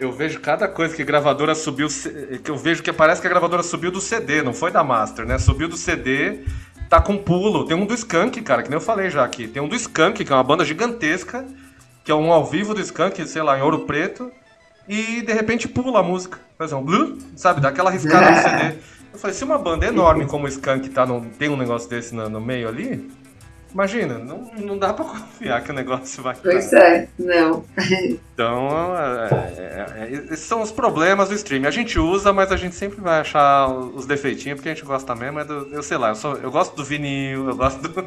eu vejo cada coisa que a gravadora subiu, que eu vejo que parece que a gravadora subiu do CD, não foi da Master, né? Subiu do CD, tá com pulo. Tem um do Skank, cara, que nem eu falei já aqui. Tem um do Skank, que é uma banda gigantesca, que é um ao vivo do Skank, sei lá, em ouro preto, e de repente pula a música. Por exemplo, sabe, dá aquela riscada no CD. Eu falei, se uma banda enorme como o Skank tá no, tem um negócio desse no, no meio ali, Imagina, não, não dá pra confiar que o negócio vai. Pois é, não. Então, é, é, é, esses são os problemas do streaming. A gente usa, mas a gente sempre vai achar os defeitinhos, porque a gente gosta mesmo. É do, eu sei lá, eu, sou, eu gosto do vinil, eu gosto do.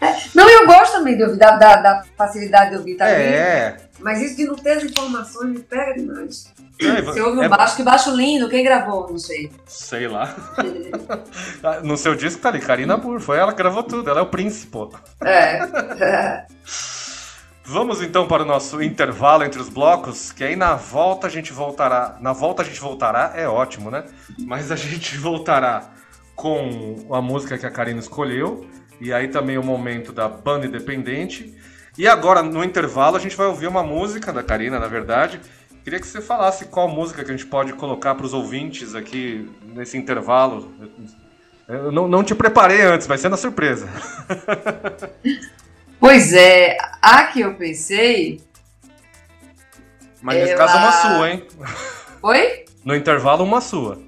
É, não, eu gosto também da, da, da facilidade de ouvir também. É. Mas isso de não ter as informações me pega demais. É, Você ouve um é... baixo, que baixo lindo, quem gravou? Não sei. Sei lá. no seu disco tá ali, Karina Burr, foi ela que gravou tudo, ela é o príncipe. É. Vamos então para o nosso intervalo entre os blocos, que aí na volta a gente voltará. Na volta a gente voltará, é ótimo, né? Mas a gente voltará com a música que a Karina escolheu, e aí também o momento da banda independente. E agora, no intervalo, a gente vai ouvir uma música da Karina, na verdade, Queria que você falasse qual música que a gente pode colocar para os ouvintes aqui nesse intervalo. Eu não, não te preparei antes, vai ser na surpresa. Pois é, a que eu pensei. Mas ela... nesse caso, uma sua, hein? Oi? No intervalo, uma sua.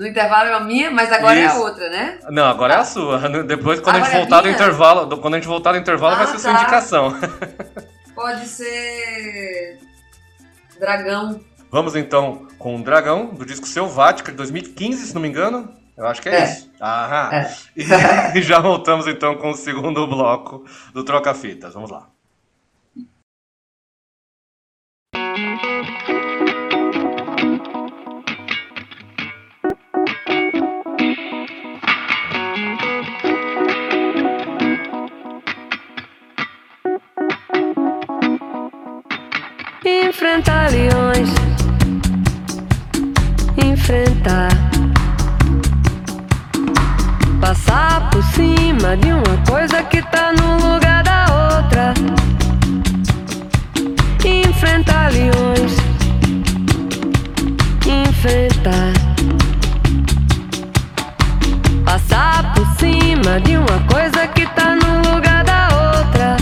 No intervalo é a minha, mas agora Isso. é a outra, né? Não, agora é a sua. Depois, quando agora a gente é voltar é do intervalo, quando a gente voltar do intervalo, ah, vai ser tá. sua indicação. Pode ser Dragão. Vamos então com o Dragão, do disco Selvática de 2015, se não me engano. Eu acho que é, é. isso. Aham. É. E, e já voltamos então com o segundo bloco do Troca Fitas. Vamos lá. Enfrentar leões, enfrentar Passar por cima de uma coisa que tá no lugar da outra. Enfrentar leões. Enfrentar. Passar por cima de uma coisa que tá no lugar da outra.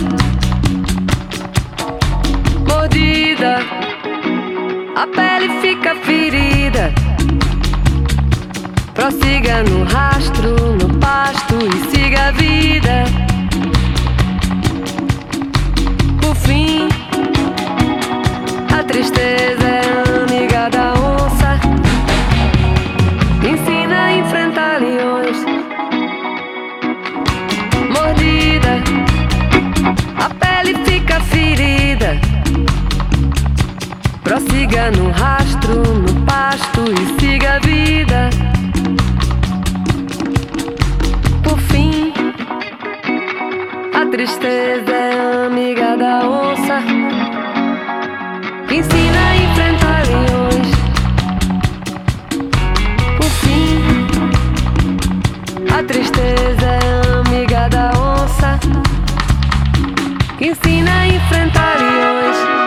A pele fica ferida. Prossiga no rastro, no pasto e siga a vida. Por fim, a tristeza é amiga da Prossiga no rastro, no pasto e siga a vida. tristeza é amiga da onça. Ensina a enfrentar leões. Por fim, a tristeza é amiga da onça. Ensina a enfrentar leões.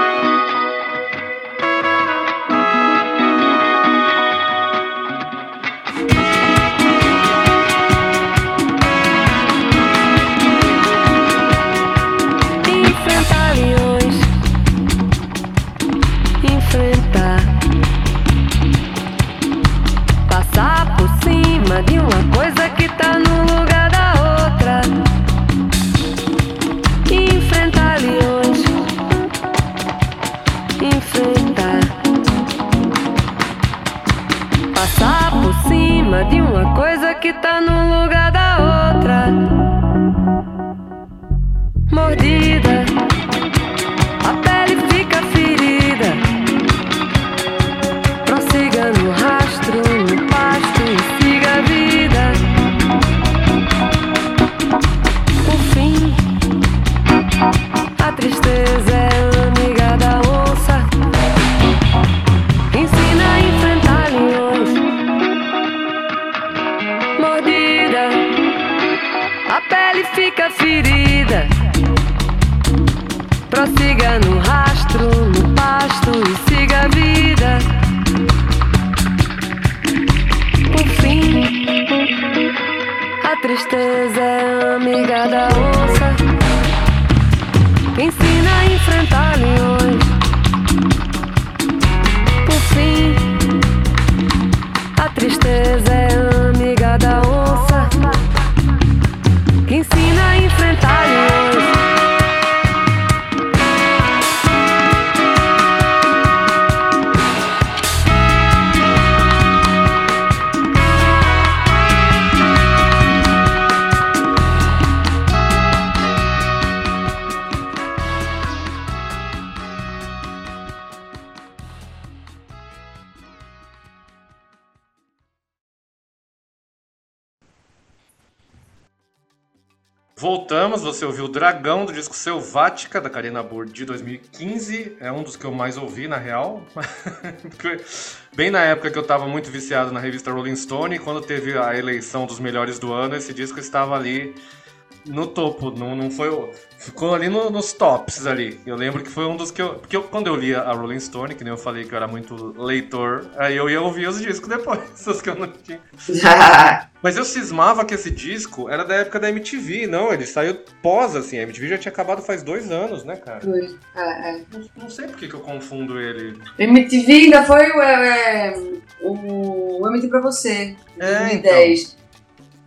Dragão do disco Selvática da Karina Burr de 2015. É um dos que eu mais ouvi, na real. Bem na época que eu estava muito viciado na revista Rolling Stone, quando teve a eleição dos melhores do ano, esse disco estava ali no topo, não, não foi. Ficou ali no, nos tops ali. Eu lembro que foi um dos que eu. Porque eu, quando eu lia a Rolling Stone, que nem eu falei que eu era muito leitor, aí eu ia ouvir os discos depois, os que eu não tinha. Mas eu cismava que esse disco era da época da MTV, não, ele saiu pós, assim, a MTV já tinha acabado faz dois anos, né, cara? Foi, é, é. Não, não, sei por que, que eu confundo ele. MTV ainda foi o, é, o, o MTV pra você, em é, 2010. Então.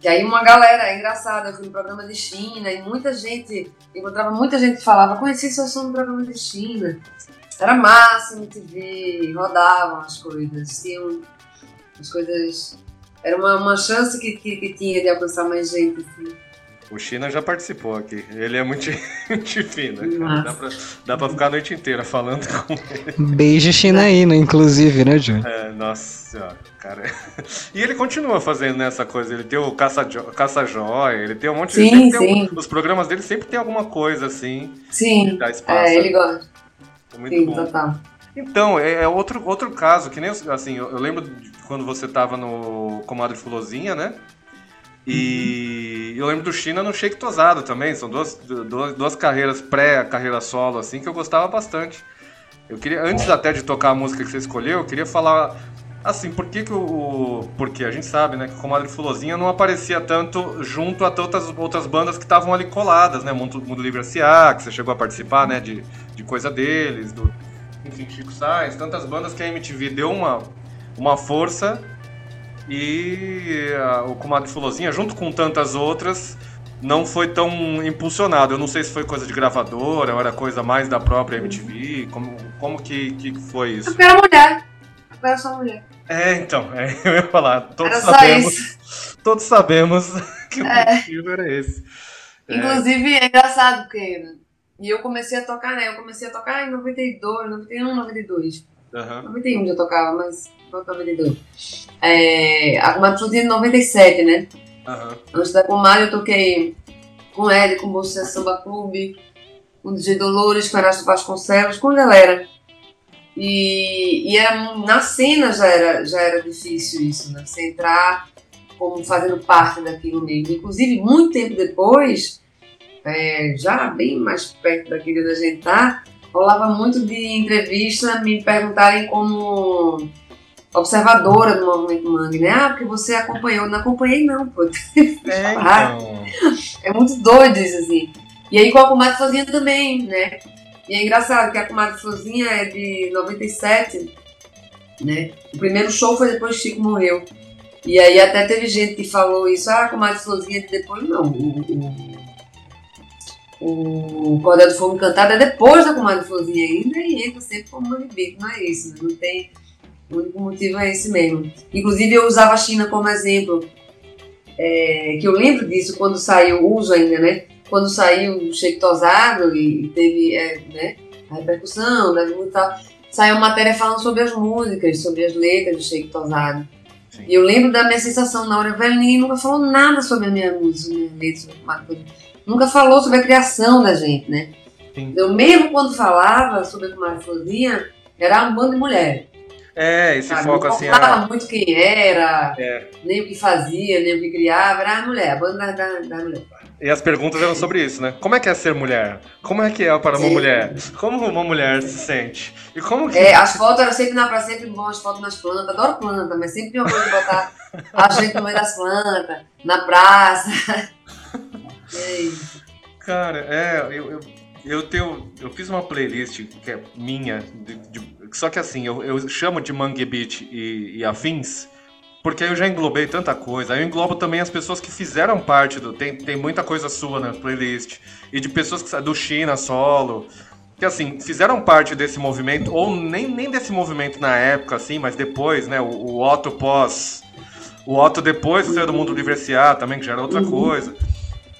E aí uma galera, é engraçado, eu fui no programa de China e muita gente, encontrava muita gente que falava, conheci seu som no programa de China. Era massa, MTV, rodavam as coisas, tinham as coisas. Era uma, uma chance que, que, que tinha de alcançar mais gente, assim. O China já participou aqui. Ele é muito gente fina. Dá pra, dá pra ficar a noite inteira falando com ele. Beijo Chinaína, inclusive, né, Júnior? É, nossa senhora, cara. E ele continua fazendo nessa coisa. Ele tem o caça-joia, caça ele tem um monte sim, de. Sim. Um, os programas dele sempre tem alguma coisa assim. Sim. Dá espaço. É, ele gosta. É muito sim, bom. total. Então, é, é, outro, outro caso, que nem assim, eu, eu lembro de quando você tava no Comadre Fulozinha, né? E eu lembro do China no Shake Tosado também. São duas, duas, duas carreiras pré-carreira solo, assim, que eu gostava bastante. Eu queria, antes até de tocar a música que você escolheu, eu queria falar assim, por que, que o. Porque a gente sabe, né, que o Comadre Fulozinha não aparecia tanto junto a tantas outras bandas que estavam ali coladas, né? Mundo, Mundo Livre S.A., que você chegou a participar, né, de, de coisa deles, do. Enfim, Chico Sainz, tantas bandas que a MTV deu uma, uma força e a, o Comadre Fulozinha, junto com tantas outras, não foi tão impulsionado. Eu não sei se foi coisa de gravadora ou era coisa mais da própria MTV. Como, como que, que foi isso? Porque era mulher. Porque era só mulher. É, então, é, eu ia falar. Todos era sabemos. Todos sabemos que o é. motivo era esse. É. Inclusive, é. é engraçado, porque. E eu comecei a tocar, né? Eu comecei a tocar em 92, 91, 92. Uhum. 91 já tocava, mas foi 92. É, a Comadre Frutinha em 97, né? Uhum. Antes da Comadre eu toquei com ele, com o Bolsa Samba Clube, com o DJ Dolores, com o Erasto Vasconcelos, com a galera. E, e era, na cena já era, já era difícil isso, né? Você entrar como fazendo parte daquilo mesmo. Inclusive, muito tempo depois, é, já bem mais perto daquele da gente tá, rolava muito de entrevista me perguntarem como observadora do movimento Mangue, né? Ah, porque você acompanhou. Não acompanhei, não, pô. É, então. é muito doido isso, assim. E aí com a comadre Sozinha também, né? E é engraçado que a comadre Sozinha é de 97, né? O primeiro show foi depois que Chico morreu. E aí até teve gente que falou isso, ah, comadre Sozinha de depois, não. O, o, o Cordel do Fogo Encantado é depois da Comadre Florzinha ainda e entra sempre como Manibico, não é isso, né? não tem. O único motivo é esse mesmo. Inclusive eu usava a China como exemplo, é, que eu lembro disso quando saiu, uso ainda, né? Quando saiu o Sheik Tosado e teve é, né, a repercussão da tal, saiu matéria falando sobre as músicas, sobre as letras do Sheik Tosado. E eu lembro da minha sensação na hora, velho, ninguém nunca falou nada sobre a minha música, minha letra, nunca falou sobre a criação da gente, né? Sim. Eu mesmo quando falava sobre a Comadre Florzinha, era um bando de mulher. É, esse sabe? foco não assim. Não falava muito quem era, é. nem o que fazia, nem o que criava, era a mulher, a banda da, da mulher. E as perguntas eram sobre isso, né? Como é que é ser mulher? Como é que é para uma Sim. mulher? Como uma mulher se sente? E como que... É, as fotos eram sempre na praça, sempre bom, as fotos nas plantas, adoro planta, mas sempre tinha uma coisa de botar a gente no meio das plantas, na praça. Cara, é, eu, eu, eu, tenho. Eu fiz uma playlist que é minha, de, de, só que assim, eu, eu chamo de Mangue Beat e, e afins, porque aí eu já englobei tanta coisa. Aí eu englobo também as pessoas que fizeram parte do. Tem, tem muita coisa sua na playlist. E de pessoas que do China solo. Que assim, fizeram parte desse movimento, ou nem, nem desse movimento na época, assim, mas depois, né? O, o Otto pós. O Otto depois saiu do mundo S.A. também, que já era outra uhum. coisa.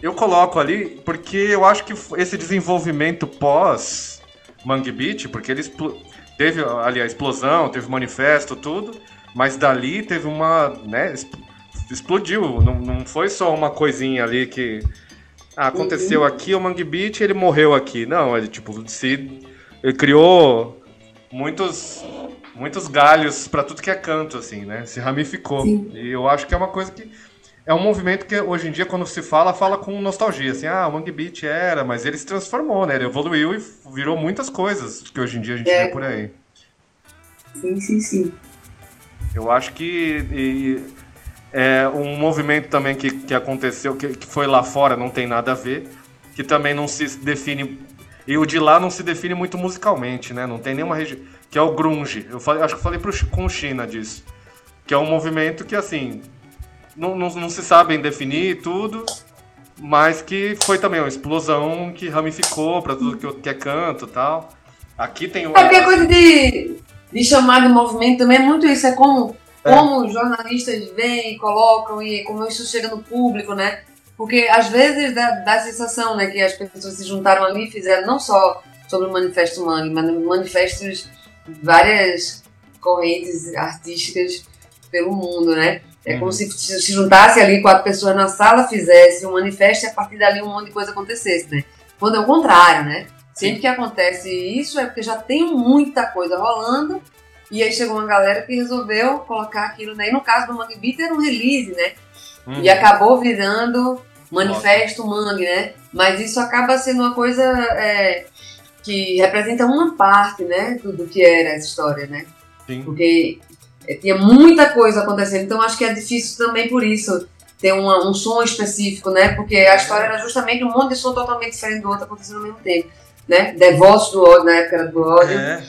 Eu coloco ali porque eu acho que esse desenvolvimento pós Mangue Beat, porque ele teve ali a explosão, teve manifesto, tudo, mas dali teve uma, né, explodiu, não, não foi só uma coisinha ali que ah, aconteceu uhum. aqui o Mangue Beat, ele morreu aqui. Não, ele tipo se ele criou muitos muitos galhos para tudo que é canto assim, né? Se ramificou. Sim. E eu acho que é uma coisa que é um movimento que hoje em dia, quando se fala, fala com nostalgia. Assim, ah, o Mangue Beat era, mas ele se transformou, né? Ele evoluiu e virou muitas coisas que hoje em dia a gente é. vê por aí. Sim, sim, sim. Eu acho que e, é um movimento também que, que aconteceu, que, que foi lá fora, não tem nada a ver, que também não se define. E o de lá não se define muito musicalmente, né? Não tem nenhuma região. Que é o grunge. Eu falei, acho que falei pro, com o China disso. Que é um movimento que, assim, não, não, não se sabem definir tudo, mas que foi também uma explosão que ramificou para tudo que, que é canto e tal. Aqui tem o. É porque a coisa de, de chamar de movimento também é muito isso, é como, é. como os jornalistas vêm e colocam e como isso chega no público, né? Porque às vezes dá, dá a sensação né, que as pessoas se juntaram ali e fizeram não só sobre o Manifesto Mangue, mas manifestos de várias correntes artísticas pelo mundo, né? É como se se juntasse ali quatro pessoas na sala, fizesse um manifesto e a partir dali um monte de coisa acontecesse, né? Quando é o contrário, né? Sempre que acontece isso é porque já tem muita coisa rolando e aí chegou uma galera que resolveu colocar aquilo, né? E no caso do Mangue Beat era um release, né? Uhum. E acabou virando Manifesto Nossa. Mangue, né? Mas isso acaba sendo uma coisa é, que representa uma parte, né, do, do, que era essa história, né? Sim. Porque é, tinha muita coisa acontecendo, então acho que é difícil também por isso ter uma, um som específico, né? Porque a história era justamente um monte de som totalmente diferente do outro acontecendo ao mesmo tempo, né? Devotos do ódio, na época era do ódio. É.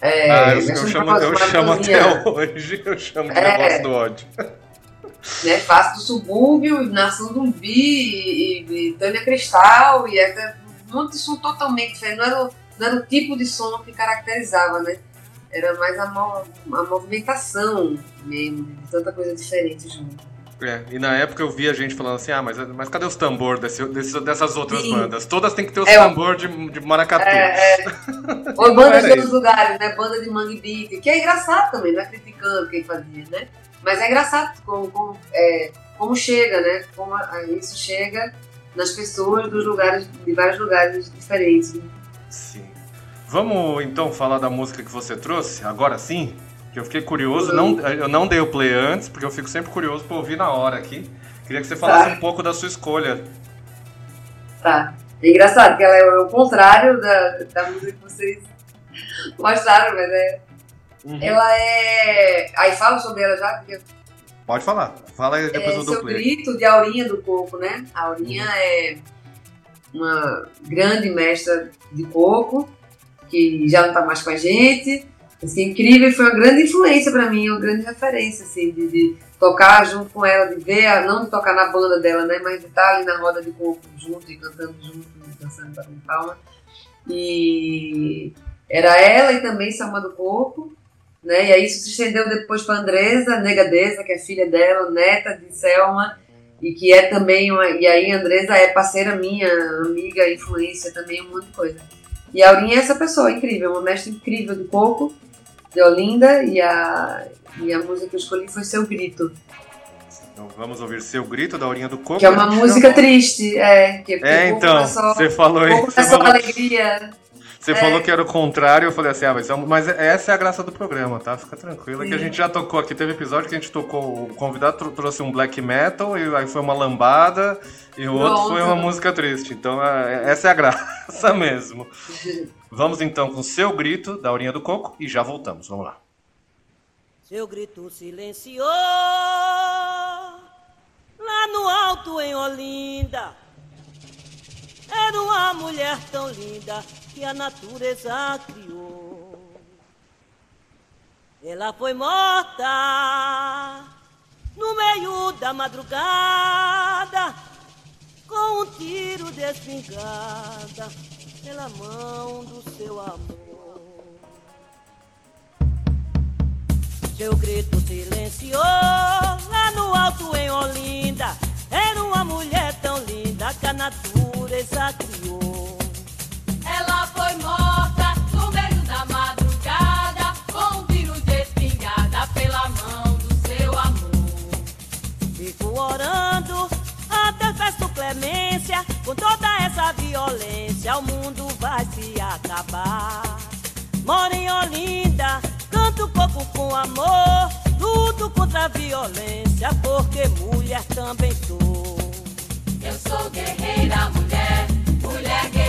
É, ah, eu, eu chamo, eu chamo até hoje, eu chamo de é, Devotos do ódio. Né, Face do Subúrbio, Nação Zumbi, e, e, e Tânia Cristal, e até um monte de som totalmente diferente. Não era, não era o tipo de som que caracterizava, né? Era mais a, a movimentação mesmo, de tanta coisa diferente junto. É, e na época eu via gente falando assim, ah, mas, mas cadê os tambor desse, desse, dessas outras Sim. bandas? Todas têm que ter os é, tambor de, de maracatu. É, é. Ou bandas de outros lugares, né? Banda de mangue beat, que é engraçado também, não é criticando quem fazia, né? Mas é engraçado como, como, é, como chega, né? Como isso chega nas pessoas dos lugares, de vários lugares diferentes. Né? Sim. Vamos então falar da música que você trouxe, agora sim? Que eu fiquei curioso, não, eu não dei o play antes, porque eu fico sempre curioso para ouvir na hora aqui. Queria que você falasse tá. um pouco da sua escolha. Tá. É engraçado, que ela é o contrário da, da música que vocês mostraram, mas é. Uhum. Ela é. Aí falo sobre ela já, porque. Pode falar. Fala aí depois é, do seu grito de Aurinha do Coco, né? A Aurinha uhum. é uma grande mestra de coco, que já não está mais com a gente assim, incrível foi uma grande influência para mim, uma grande referência, assim, de, de, tocar junto com ela, de ver, não de tocar na banda dela, né, mas de estar ali na roda de corpo junto e cantando junto, dançando, batendo palma. E era ela e também Salma do Corpo, né, e aí isso se estendeu depois para Andresa Negadeza, que é filha dela, neta de Selma, e que é também uma, e aí Andresa é parceira minha, amiga, influência também, um monte de coisa. E a Aurinha é essa pessoa incrível, uma mestra incrível de coco, de Olinda e a, e a música que eu escolhi foi Seu Grito. Então vamos ouvir Seu Grito da Aurinha do Coco. Que é uma música triste, é. Que é, é então, você falou aí. Você falou... alegria. Você é. falou que era o contrário, eu falei assim, ah, mas, é mas essa é a graça do programa, tá? Fica tranquila, Sim. que a gente já tocou aqui, teve episódio que a gente tocou, o convidado trouxe um black metal, e aí foi uma lambada, e o outro foi uma música triste. Então, é, essa é a graça mesmo. Vamos então com Seu Grito, da Aurinha do Coco, e já voltamos. Vamos lá. Seu grito silenciou lá no alto em Olinda. Era uma mulher tão linda que a natureza criou. Ela foi morta no meio da madrugada com um tiro de espingarda pela mão do seu amor. Seu grito silenciou lá no alto em Olinda. Era uma mulher tão linda que a natureza criou. Com toda essa violência o mundo vai se acabar. Moro em Olinda, canto pouco com amor, luto contra a violência porque mulher também sou. Eu sou guerreira, mulher, mulher guerreira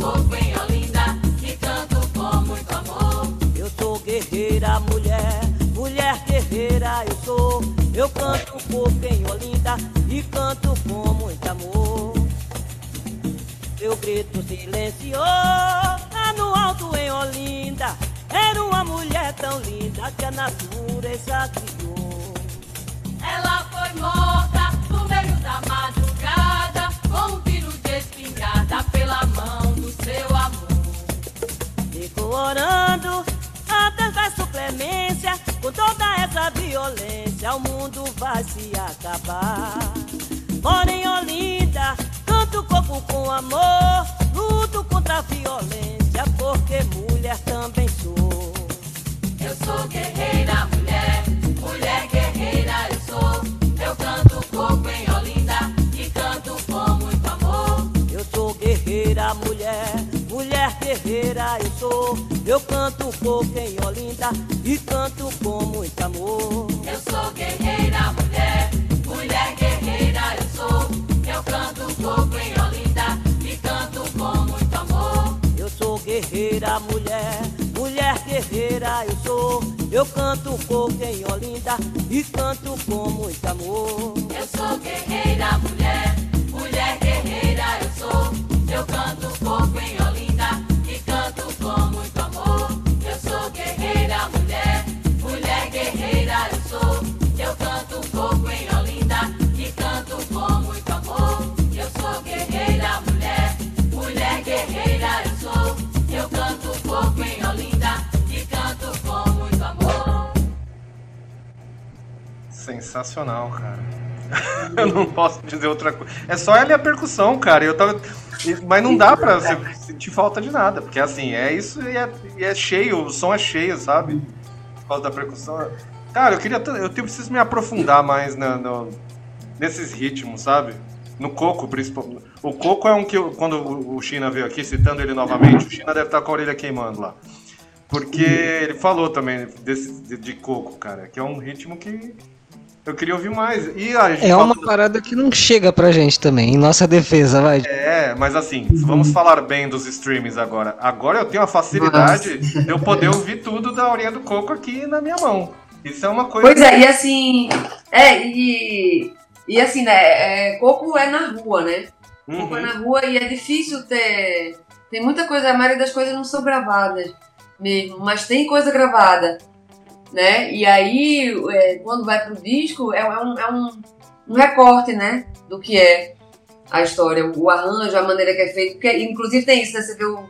pouco em Olinda e canto com muito amor. Eu sou guerreira, mulher, mulher guerreira eu sou. Eu canto pouco em Olinda e canto com muito amor. Seu grito silenciou lá no alto em Olinda. Era uma mulher tão linda que a natureza criou. Ela foi morta amor. Ficou orando até peço clemência com toda essa violência o mundo vai se acabar. Moro em Olinda Canto corpo com amor, luto contra a violência, porque mulher também sou. Eu sou guerreira, Eu canto pouco em Olinda e canto com muito amor. Eu sou guerreira, mulher, mulher guerreira eu sou. Eu canto pouco em Olinda e canto com muito amor. Eu sou guerreira, mulher, mulher guerreira eu sou. Eu canto pouco em Olinda e canto com muito amor. Eu sou guerreira, mulher, mulher Sensacional, cara. Eu não posso dizer outra coisa. É só e a percussão, cara. Eu tava. Mas não dá pra sentir falta de nada. Porque assim, é isso e é, e é cheio, o som é cheio, sabe? Por causa da percussão. Cara, eu queria. Eu preciso me aprofundar mais na- no- nesses ritmos, sabe? No coco, principalmente. O coco é um que. eu- Quando o China veio aqui, citando ele novamente, o China deve estar com a orelha queimando lá. Porque ele falou também desse, de, de coco, cara, que é um ritmo que eu queria ouvir mais. E a gente É falou- uma parada que não chega pra gente também, em nossa defesa, vai. É, mas assim, vamos falar bem dos streamings agora. Agora eu tenho a facilidade de eu poder ouvir tudo da Aurinha do Coco aqui na minha mão. Isso é uma coisa. Pois é, e assim. É, e. E assim, né? é, coco é na rua, né? Coco é Uhum. na rua e é difícil ter. Tem muita coisa, a maioria das coisas não são gravadas mesmo, mas tem coisa gravada, né? E aí, é, quando vai pro disco, é, é um, é um, um recorte, né? Do que é a história, o arranjo, a maneira que é feito. Porque, inclusive, tem isso, né? Você vê o,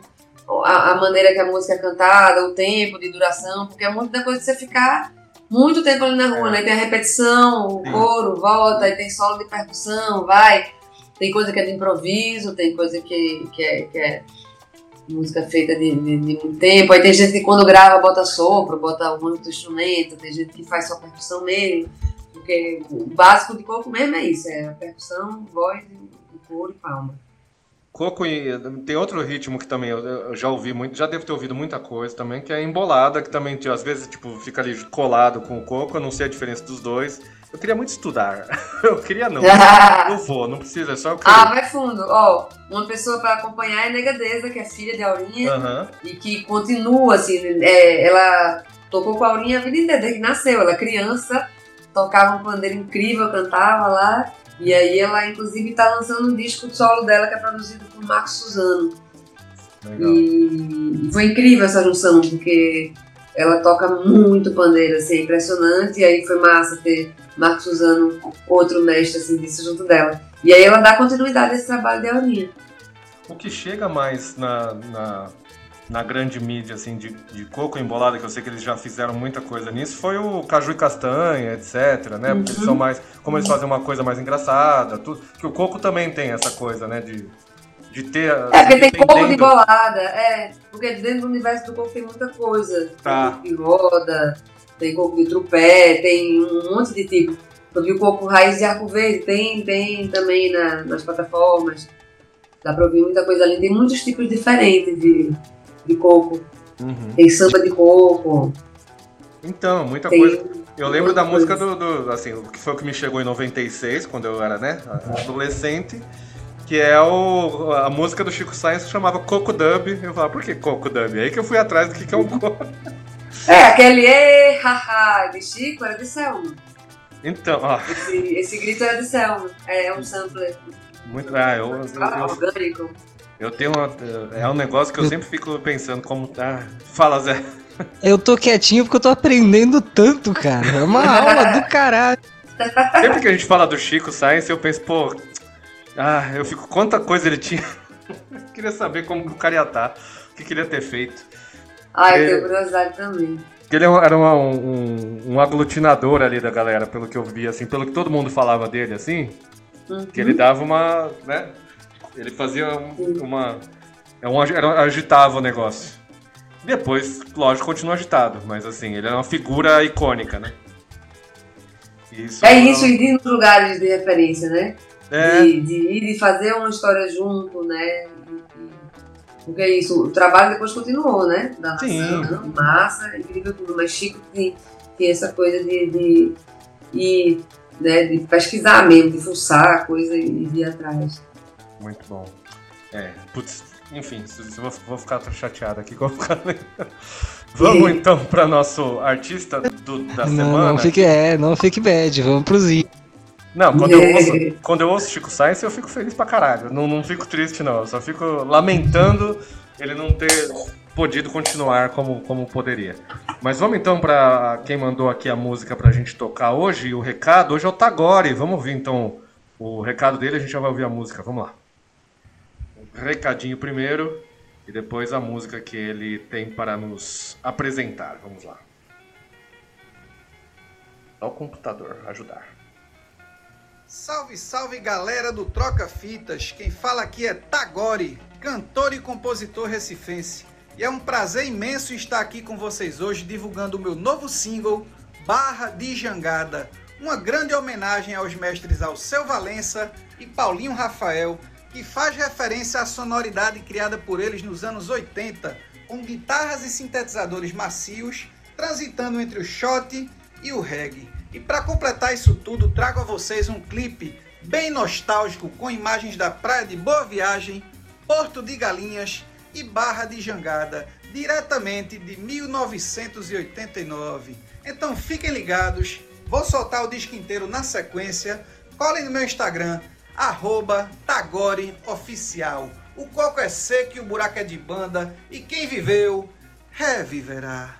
a, a maneira que a música é cantada, o tempo de duração, porque é muito da coisa de você ficar muito tempo ali na rua, É. né? Tem a repetição, o coro, volta, aí tem solo de percussão, vai. Tem coisa que é de improviso, tem coisa que, que, é, que é música feita de, de, de muito tempo. Aí tem gente que quando grava bota sopro, bota um outro instrumento, tem gente que faz só percussão mesmo. Porque o básico de coco mesmo é isso, é a percussão, voz, o coro e palma. Coco e tem outro ritmo que também eu, eu já ouvi muito, já devo ter ouvido muita coisa também, que é a embolada, que também tipo, às vezes tipo fica ali colado com o coco, eu não sei a diferença dos dois. Eu queria muito estudar. Eu queria não. Eu vou, não precisa, é só eu querer. Ah, vai fundo. Ó, uma pessoa pra acompanhar é Negadeza, que é filha de Aurinha. Aham. e que continua, assim, é, ela tocou com a Aurinha a vida inteira, desde que nasceu. Ela criança, tocava um pandeiro incrível, cantava lá. E aí ela, inclusive, tá lançando um disco solo dela que é produzido por Marcos Suzano. Legal. E foi incrível essa junção, porque ela toca muito pandeiro, assim, é impressionante. E aí foi massa ter Marcos Suzano, outro mestre, assim, disso junto dela. E aí ela dá continuidade a esse trabalho de Aurinha. O que chega mais na, na, na grande mídia, assim, de, de coco embolada, que eu sei que eles já fizeram muita coisa nisso, foi o caju e castanha, etc, né? Porque eles são mais. Como eles fazem uma coisa mais engraçada, tudo. Que o coco também tem essa coisa, né? De, de ter. É, porque tem coco de bolada, é. Porque dentro do universo do coco tem muita coisa. Tá. de roda, tem coco de trupé, tem um monte de tipo. Eu vi o coco raiz de arco verde, tem, tem também na- nas plataformas. Dá pra ouvir muita coisa ali. Tem muitos tipos diferentes de, de coco. Uhum. Tem samba de coco, Então, muita tem. coisa. Eu lembro da música do, do- Assim, que foi o que me chegou em 96, quando eu era, né? Adolescente. Que é o, a música do Chico Sainz que chamava Coco Dub. Eu falava, por que Coco Dub? Aí que eu fui atrás do que, que é um coco. É, aquele e haha de Chico era de Selma. Então, ó, Esse, esse grito era de Selma. É, é um sampler muito. Ah, eu, eu, eu, orgânico. eu tenho uma. É um negócio que eu sempre fico pensando como. Ah, fala, Zé. Eu tô quietinho porque eu tô aprendendo tanto, cara. É uma aula do caralho. Sempre que a gente fala do Chico Sainz, eu penso, pô. Ah, eu fico. Quanta coisa ele tinha. Queria saber como o cara ia estar. O que, que ele ia ter feito. Ah, eu É. tenho curiosidade também. Ele era uma- um, um, aglutinador ali da galera, pelo que eu vi, assim, pelo que todo mundo falava dele, assim, Uhum. que ele dava uma, né, ele fazia um- uma, é era- agitava o negócio. Depois, lógico, continua agitado, mas assim, ele é uma figura icônica, né? Isso É isso, e de ir nos lugares de referência, né? É, De, de ir e fazer uma história junto, né? Porque é isso, o trabalho depois continuou, né? Da nação, massa, incrível tudo, mas Chico tinha, tinha essa coisa de, de, de, né, de pesquisar mesmo, de fuçar a coisa e de ir atrás. Muito bom. É, putz, enfim, vou, vou ficar chateado aqui. Vou ficar... Vamos então para nosso artista do- da Não, semana. não fique, é, não fique bad, vamos pro Z. Não, quando eu, ouço, quando eu ouço Chico Sainz, eu fico feliz pra caralho. Não, não fico triste, não. Eu só fico lamentando ele não ter podido continuar como, como poderia. Mas vamos então pra quem mandou aqui a música pra gente tocar hoje. O recado hoje é o Tagore. Vamos ouvir então o recado dele, a gente já vai ouvir a música. Vamos lá. Recadinho primeiro e depois a música que ele tem para nos apresentar. Vamos lá. Ao computador ajudar. Salve, salve galera do Troca Fitas. Quem fala aqui é Tagore, cantor e compositor recifense. E é um prazer imenso estar aqui com vocês hoje divulgando o meu novo single, Barra de Jangada. Uma grande homenagem aos mestres Alceu Valença e Paulinho Rafael, que faz referência à sonoridade criada por eles nos anos 80, com guitarras e sintetizadores macios, transitando entre o shot e o reggae. E para completar isso tudo, trago a vocês um clipe bem nostálgico com imagens da praia de Boa Viagem, Porto de Galinhas e Barra de Jangada, diretamente de 1989. Então fiquem ligados, vou soltar o disco inteiro na sequência. Colhem no meu Instagram, arroba Tagore Oficial. O coco é seco e o buraco é de banda, e quem viveu, reviverá.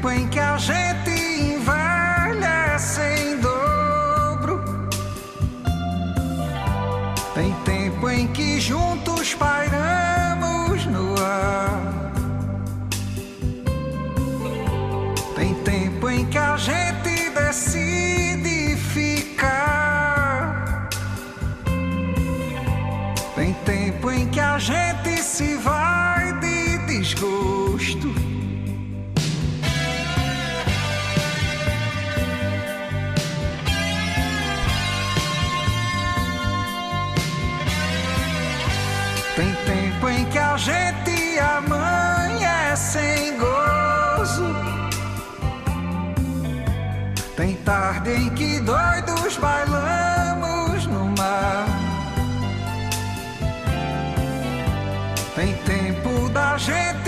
Tempo em que a gente tarde em que doidos bailamos no mar. Tem tempo da gente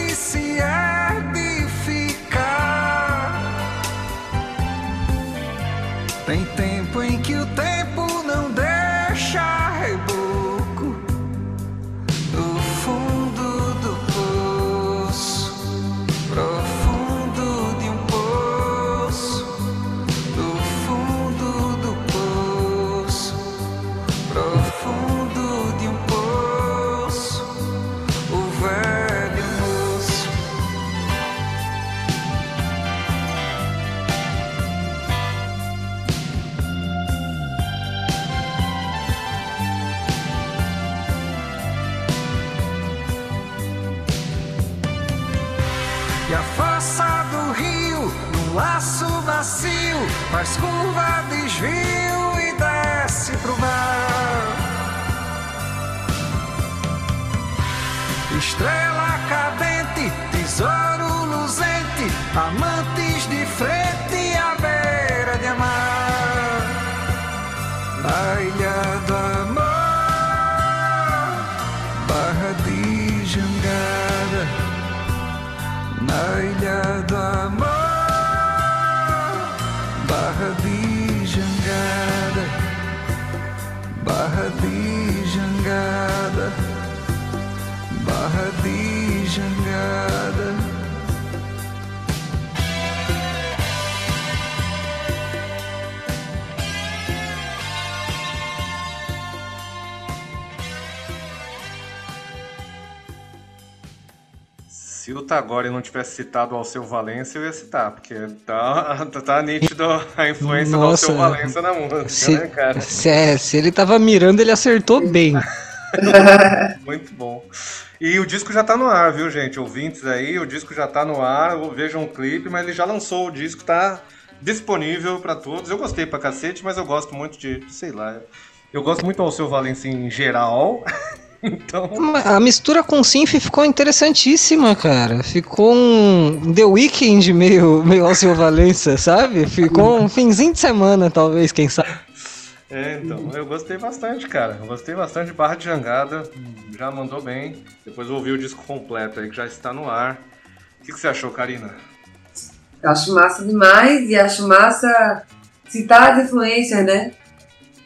E a força do rio, num laço macio, faz curva, desvio e desce pro mar. Estrela cadente, tesouro luzente, amantes de frente à beira de amar. Na ilha do na ilha Se o Tagore não tivesse citado o Alceu Valença, eu ia citar, porque tá, tá nítido a influência Nossa, do Alceu Valença na música, se, né, cara? Se, é, se ele tava mirando, ele acertou bem. Muito bom. E o disco já tá no ar, viu, gente? Ouvintes aí, o disco já tá no ar, vejam um clipe, mas ele já lançou o disco, tá disponível para todos. Eu gostei pra cacete, mas eu gosto muito de, sei lá, eu gosto muito do Alceu Valença em geral. Então... A mistura com Synth ficou interessantíssima, cara. Ficou um The Weeknd meio, meio Alceu Valença, sabe? Ficou um finzinho de semana, talvez, quem sabe. É, então, eu gostei bastante, cara. Eu gostei bastante de Barra de Jangada. Já mandou bem. Depois eu ouvi o disco completo aí, que já está no ar. O que, que você achou, Karina? Eu acho massa demais e acho massa citar as influências, né?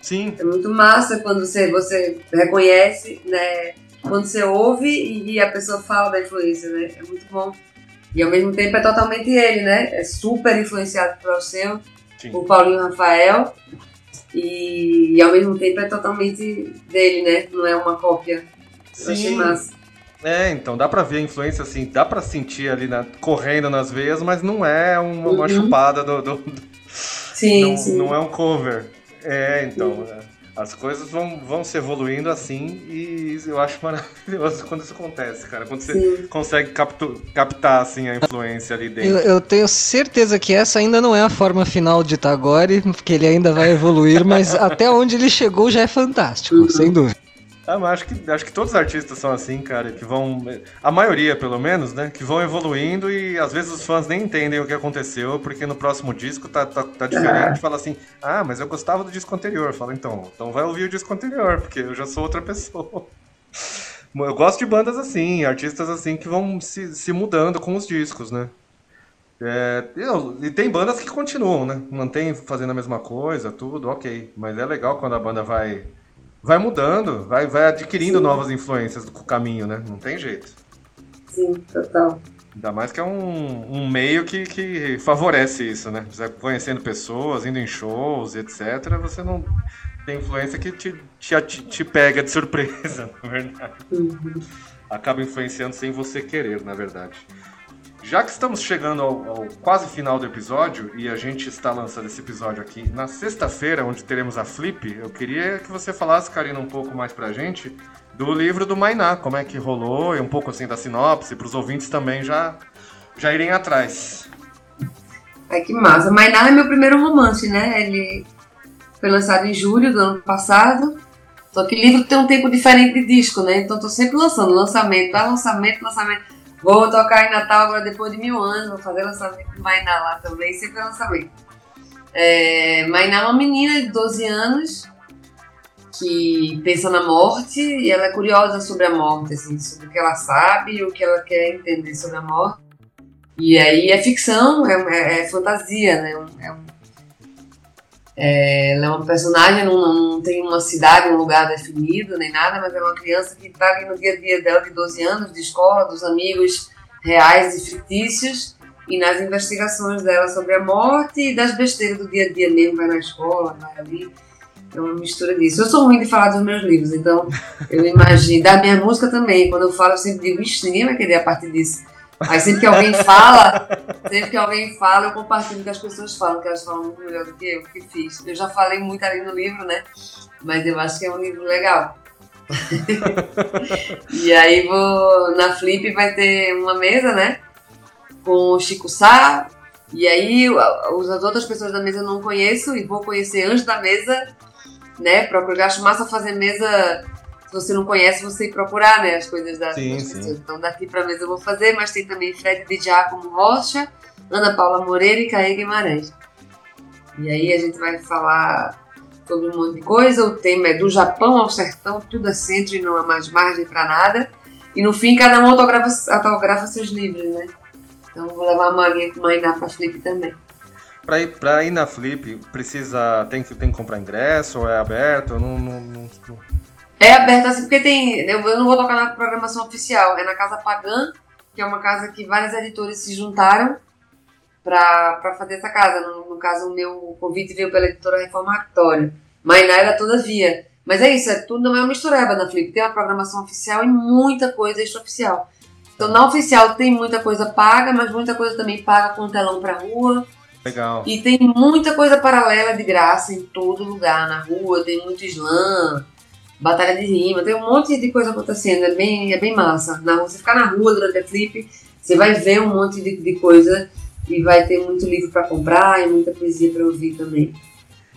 Sim. É muito massa quando você, você reconhece, né? Quando você ouve e a pessoa fala da influência, né? É muito bom. E ao mesmo tempo é totalmente ele, né? É super influenciado pelo seu, por Paulinho Rafael. E, e, ao mesmo tempo é totalmente dele, né? Não é uma cópia. Eu achei massa. É, então dá pra ver a influência assim, dá pra sentir ali na, correndo nas veias, mas não é uma, uma uhum. chupada do. do, do sim, não, sim. não é um cover. É, então. É. As coisas vão, vão se evoluindo assim e eu acho maravilhoso quando isso acontece, cara. Quando você Sim. consegue captu, captar assim, a influência ali dentro. Eu, eu, tenho certeza que essa ainda não é a forma final de Tagore, porque ele ainda vai evoluir, mas até onde ele chegou já é fantástico, uhum. sem dúvida. Ah, mas acho que, acho que todos os artistas são assim, cara, que vão. A maioria, pelo menos, né? Que vão evoluindo e às vezes os fãs nem entendem o que aconteceu, porque no próximo disco tá, tá, tá diferente. Fala assim, ah, mas eu gostava do disco anterior. Fala, então, então vai ouvir o disco anterior, porque eu já sou outra pessoa. Eu gosto de bandas assim, artistas assim que vão se, se mudando com os discos, né? É, e tem bandas que continuam, né? Mantém fazendo a mesma coisa, tudo, ok. Mas é legal quando a banda vai vai mudando, vai, vai adquirindo Sim. novas influências do caminho, né? Não tem jeito. Sim, total. Ainda mais que é um, um meio que, que favorece isso, né? Você conhecendo pessoas, indo em shows, etc., você não tem influência que te, te, te pega de surpresa, na verdade. Uhum. Acaba influenciando sem você querer, na verdade. Já que estamos chegando ao, ao, quase final do episódio e a gente está lançando esse episódio aqui na sexta-feira, onde teremos a Flip, eu queria que você falasse, Karina, um pouco mais pra gente do livro do Mainá, como é que rolou e um pouco assim da sinopse, para os ouvintes também já, já irem atrás. É que massa. Mainá é meu primeiro romance, né? Ele foi lançado em julho do ano passado. Só que livro tem um tempo diferente de disco, né? Então tô sempre lançando lançamento, lançamento, lançamento. Vou tocar em Natal agora depois de mil anos, vou fazer lançamento de Mainá lá também, sempre lançamento. É, Mainá é uma menina de 12 anos que pensa na morte e ela é curiosa sobre a morte, assim, sobre o que ela sabe o que ela quer entender sobre a morte. E aí é ficção, é, é, é fantasia, né? É um, é, ela é uma personagem, não, não, tem uma cidade, um lugar definido, nem nada, mas é uma criança que está ali no dia a dia dela, de 12 anos, de escola, dos amigos reais e fictícios, e nas investigações dela sobre a morte e das besteiras do dia a dia mesmo, vai na escola, vai ali. É uma mistura disso. Eu sou ruim de falar dos meus livros, então eu imagino. Da minha música também, quando eu falo, eu sempre digo, ixi, ninguém vai querer a partir disso. Aí sempre que alguém fala, sempre que alguém fala, eu compartilho que as pessoas falam, que elas falam muito melhor do que eu que fiz. Eu já falei muito ali no livro, né? Mas eu acho que é um livro legal. e aí vou na Flip vai ter uma mesa, né? Com o Chico Sá. E aí as outras pessoas da mesa eu não conheço e vou conhecer antes da mesa, né? Porque eu acho massa fazer mesa se você não conhece, você ir procurar né, as coisas da, sim, das sim. pessoas. Então daqui para mesa eu vou fazer, mas tem também Fred de Giacomo Rocha, Ana Paula Moreira e Caê Guimarães. E aí a gente vai falar sobre um monte de coisa. O tema é do Japão ao sertão, tudo é centro e não há mais margem para nada. E no fim, cada um autografa, autografa seus livros, né? Então vou levar a malinha com mãe para Flip também. Para ir, pra ir na Flip, precisa. Tem que, tem que comprar ingresso ou é aberto? Não, não, não, é aberto assim, porque tem. Eu, não vou tocar na programação oficial, é na Casa Pagã, que é uma casa que vários editores se juntaram para fazer essa casa. No, no, caso, o meu convite veio pela editora Reformatória. Mainá era todavia. Mas é isso, é tudo é uma mistureba na Flip. Tem uma programação oficial e muita coisa extraoficial. Então na oficial tem muita coisa paga, mas muita coisa também paga com telão pra rua. Legal. E tem muita coisa paralela de graça em todo lugar, na rua, tem muito slam, batalha de rima, tem um monte de coisa acontecendo, é bem, é bem massa. Na você ficar na rua durante a flip, você vai ver um monte de, de coisa e vai ter muito livro para comprar e muita poesia para ouvir também.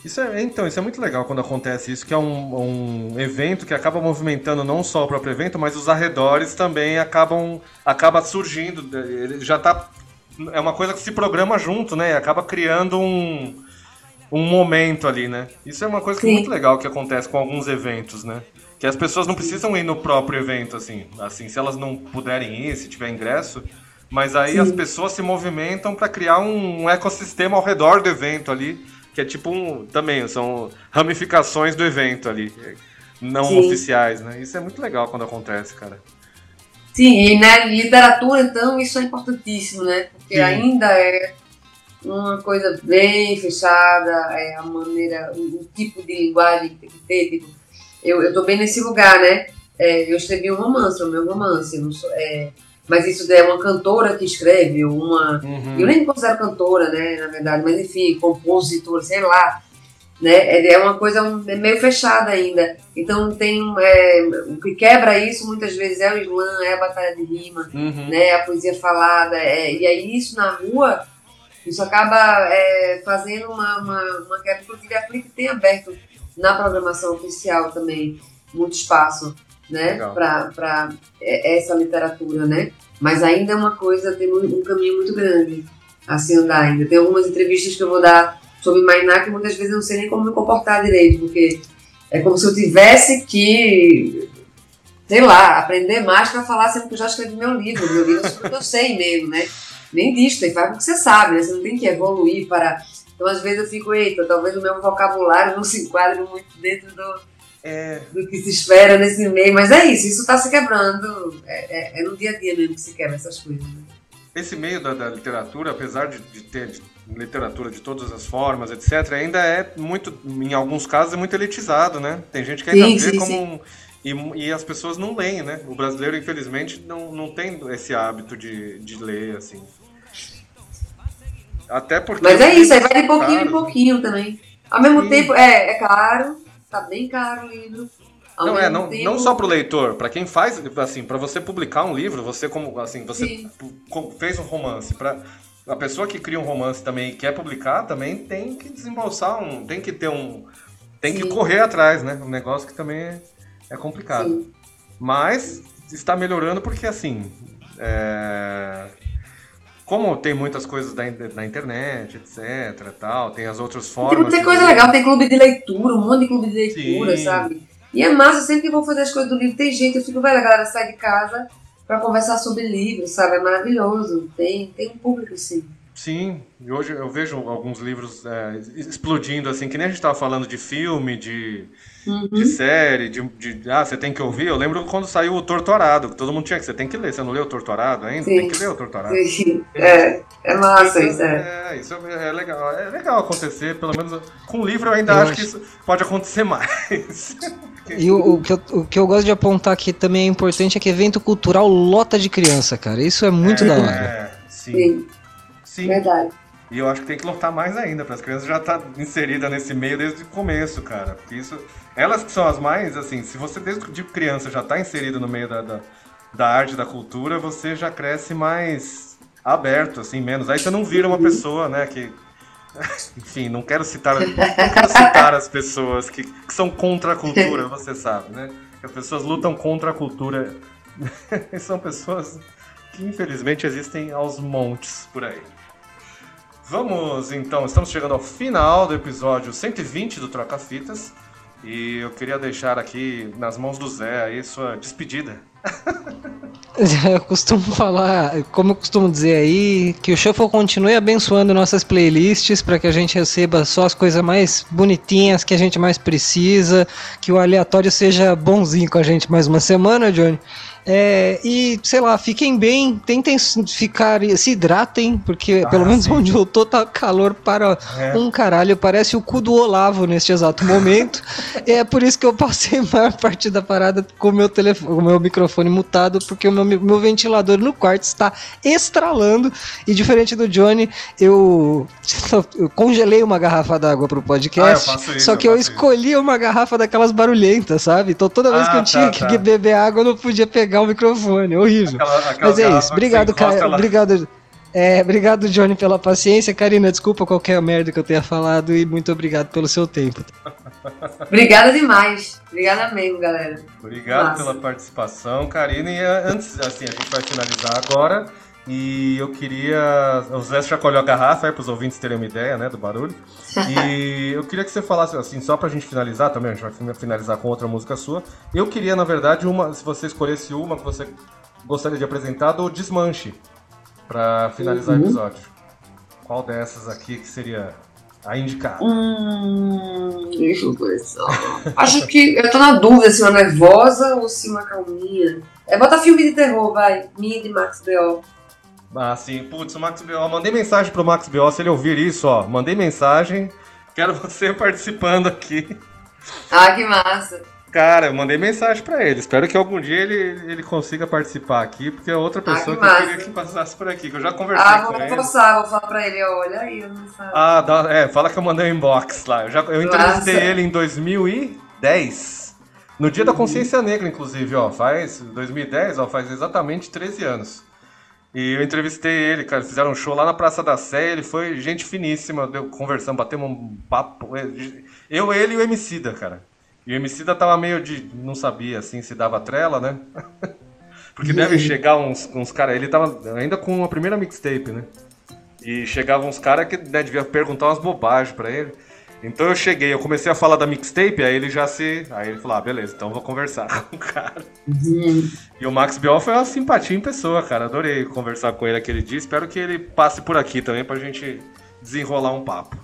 Isso é, então, isso é muito legal quando acontece isso, que é um, um evento que acaba movimentando não só o próprio evento, mas os arredores também acabam acaba surgindo. Já tá é uma coisa que se programa junto, né? Acaba criando um, um momento ali, né? Isso é uma coisa que é muito legal que acontece com alguns eventos, né? Que as pessoas não precisam ir no próprio evento, assim. Assim, se elas não puderem ir, se tiver ingresso. Mas aí Sim. as pessoas se movimentam para criar um, um, ecossistema ao redor do evento ali, que é tipo um. Também são ramificações do evento ali, não Sim. oficiais, né? Isso é muito legal quando acontece, cara. Sim, e na literatura, então, isso é importantíssimo, né? Porque Sim. ainda é uma coisa bem fechada, é a maneira, o, tipo de linguagem que tem que ter. Tipo, eu, eu tô bem nesse lugar, né? É, eu escrevi um romance, o meu romance, sou, é, mas isso é uma cantora que escreve, uma. Uhum. Eu nem me considero cantora, né, na verdade, mas enfim, compositora, sei lá né? É, é uma coisa é meio fechada ainda. Então tem é, o que quebra isso muitas vezes é o slam, é a batalha de rima, uhum. né? A poesia falada. É, e aí isso na rua, isso acaba é, fazendo uma, uma, uma quebra. Inclusive a Flip tem aberto na programação oficial também muito espaço, né? Para é, essa literatura, né? Mas ainda é uma coisa, tem um, um caminho muito grande a se andar ainda. Tem algumas entrevistas que eu vou dar sobre imaginar que muitas vezes eu não sei nem como me comportar direito, porque é como se eu tivesse que, sei lá, aprender mais para falar sempre que eu já escrevi meu livro, meu livro é sobre o que eu sei mesmo, né? Nem disso, tem que fazer o que você sabe, né? Você não tem que evoluir para. Então, às vezes, eu fico, eita, talvez o meu vocabulário não se enquadre muito dentro do, é... do que se espera nesse meio, mas é isso, isso está se quebrando. É, é, é, no dia a dia mesmo que se quebra essas coisas. Né? Esse meio da, da literatura, apesar de, de ter de literatura de todas as formas, etc., ainda é muito, em alguns casos, é muito elitizado, né? Tem gente que ainda sim, vê sim, como sim. E, e, as pessoas não leem, né? O brasileiro, infelizmente, não, não tem esse hábito de, de ler, assim. Até porque. Mas é isso, aí vai de pouquinho caro, em pouquinho também. Ao mesmo tempo, é, é caro, tá bem caro o livro. Ao não é, não, tempo... não só para o leitor, para quem faz, assim, para você publicar um livro, você como, assim, você fez um romance, para a pessoa que cria um romance também e quer publicar também tem que desembolsar um. tem que ter um. tem Sim. que correr atrás, né? Um negócio que também é, é complicado. Sim. Mas está melhorando porque assim. É, como tem muitas coisas da, da internet, etc, tal, tem as outras formas. Tem muita coisa legal, tem clube de leitura, um monte de clube de leitura, Sim. sabe? E é massa, sempre que vou fazer as coisas do livro, tem gente, eu fico, velho, a galera sai de casa para conversar sobre livros, sabe? É maravilhoso. Tem, tem um público, sim. Sim, e hoje eu vejo alguns livros é, explodindo, assim, que nem a gente estava falando de filme, de, uhum. de série, de, de, Ah, você tem que ouvir. Eu lembro quando saiu o Torturado, que todo mundo tinha que. Você tem que ler. Você não leu o Torturado ainda? Sim. Tem que ler o Torturado. Sim. É, é massa isso. É. é, isso é legal. É legal acontecer, pelo menos com livro eu ainda eu acho, acho que isso pode acontecer mais. E o, o, que eu, o que eu gosto de apontar aqui também é importante é que evento cultural lota de criança, cara. Isso é muito é, da hora. É, sim. sim. Sim. Verdade. E eu acho que tem que lotar mais ainda, para as crianças já estar tá inserida nesse meio desde o começo, cara. Porque isso. Elas que são as mais, assim, se você desde de criança já está inserido no meio da, da, da arte, da cultura, você já cresce mais aberto, assim, menos. Aí você não vira uma pessoa, né, que enfim, não quero citar, não quero citar as pessoas que, que, são contra a cultura, você sabe, né? Que as pessoas lutam contra a cultura. são pessoas que infelizmente existem aos montes por aí. Vamos então, estamos chegando ao final do episódio 120 do Troca Fitas. E eu queria deixar aqui nas mãos do Zé aí sua despedida. Eu costumo falar, como eu costumo dizer aí, que o Shuffle continue abençoando nossas playlists para que a gente receba só as coisas mais bonitinhas que a gente mais precisa, que o aleatório seja bonzinho com a gente mais uma semana, Johnny. É, e, sei lá, fiquem bem, tentem ficar, se hidratem, porque ah, pelo menos sim. onde eu tô tá calor para é. um caralho, parece o cu do Olavo neste exato momento. é por isso que eu passei a maior parte da parada com o meu telefone, o meu microfone mutado, porque o meu meu ventilador no quarto está estralando e diferente do Johnny, eu, eu congelei uma garrafa d'água pro podcast, ah, isso, só que eu, eu escolhi uma garrafa daquelas barulhentas, sabe? Então toda vez ah, que eu tinha tá, que tá. beber água, eu não podia pegar o microfone, horrível. Aquela, aquela Mas é isso, obrigado, cara, obrigado. É, obrigado, Johnny, pela paciência. Karina, desculpa qualquer merda que eu tenha falado e muito obrigado pelo seu tempo. Obrigada demais. Obrigada mesmo, galera. Obrigado Nossa. pela participação, Karina. E eh, antes, assim, a gente vai finalizar agora. E eu queria. O Zé já colheu a garrafa aí para os ouvintes terem uma ideia, né, do barulho. E eu queria que você falasse, assim, só para a gente finalizar também, a gente vai finalizar com outra música sua. Eu queria, na verdade, uma. Se você escolhesse uma que você gostaria de apresentar, do Desmanche para finalizar uhum. o episódio. Qual dessas aqui que seria a indicada? Hum, deixa eu pensar. Acho que eu tô na dúvida se uma nervosa ou se uma calminha. É, bota filme de terror, vai. Minha de Max B.O. Ah, sim. Putz, o Max B.O. Mandei mensagem pro Max B.O. se ele ouvir isso, ó. Mandei mensagem. Quero você participando aqui. Ah, que massa. Cara, eu mandei mensagem para ele. Espero que algum dia ele, ele consiga participar aqui, porque é outra pessoa ah, que, que eu queria que passasse por aqui, que eu já conversei ah, com ele. Ah, vou forçar, vou falar pra ele, olha aí, eu não sei. Ah, dá, é, fala que eu mandei um inbox lá. Eu, já, eu entrevistei ele em 2010. No dia uhum. da consciência negra, inclusive, ó. Faz 2010, ó, faz exatamente 13 anos. E eu entrevistei ele, cara. Fizeram um show lá na Praça da Sé. Ele foi gente finíssima. Deu, conversando, batemos um papo. Eu, ele e o Emicida, cara. E o Emicida tava meio de. não sabia assim se dava trela, né? Porque deve chegar uns, uns caras. Ele tava ainda com a primeira mixtape, né? E chegavam uns caras que né, devia perguntar umas bobagens para ele. Então eu cheguei, eu comecei a falar da mixtape, aí ele já se. Aí ele falou: ah, beleza, então vou conversar com o cara. Uhum. E o Max Biol foi uma simpatia em pessoa, cara. Adorei conversar com ele aquele dia. Espero que ele passe por aqui também pra gente desenrolar um papo.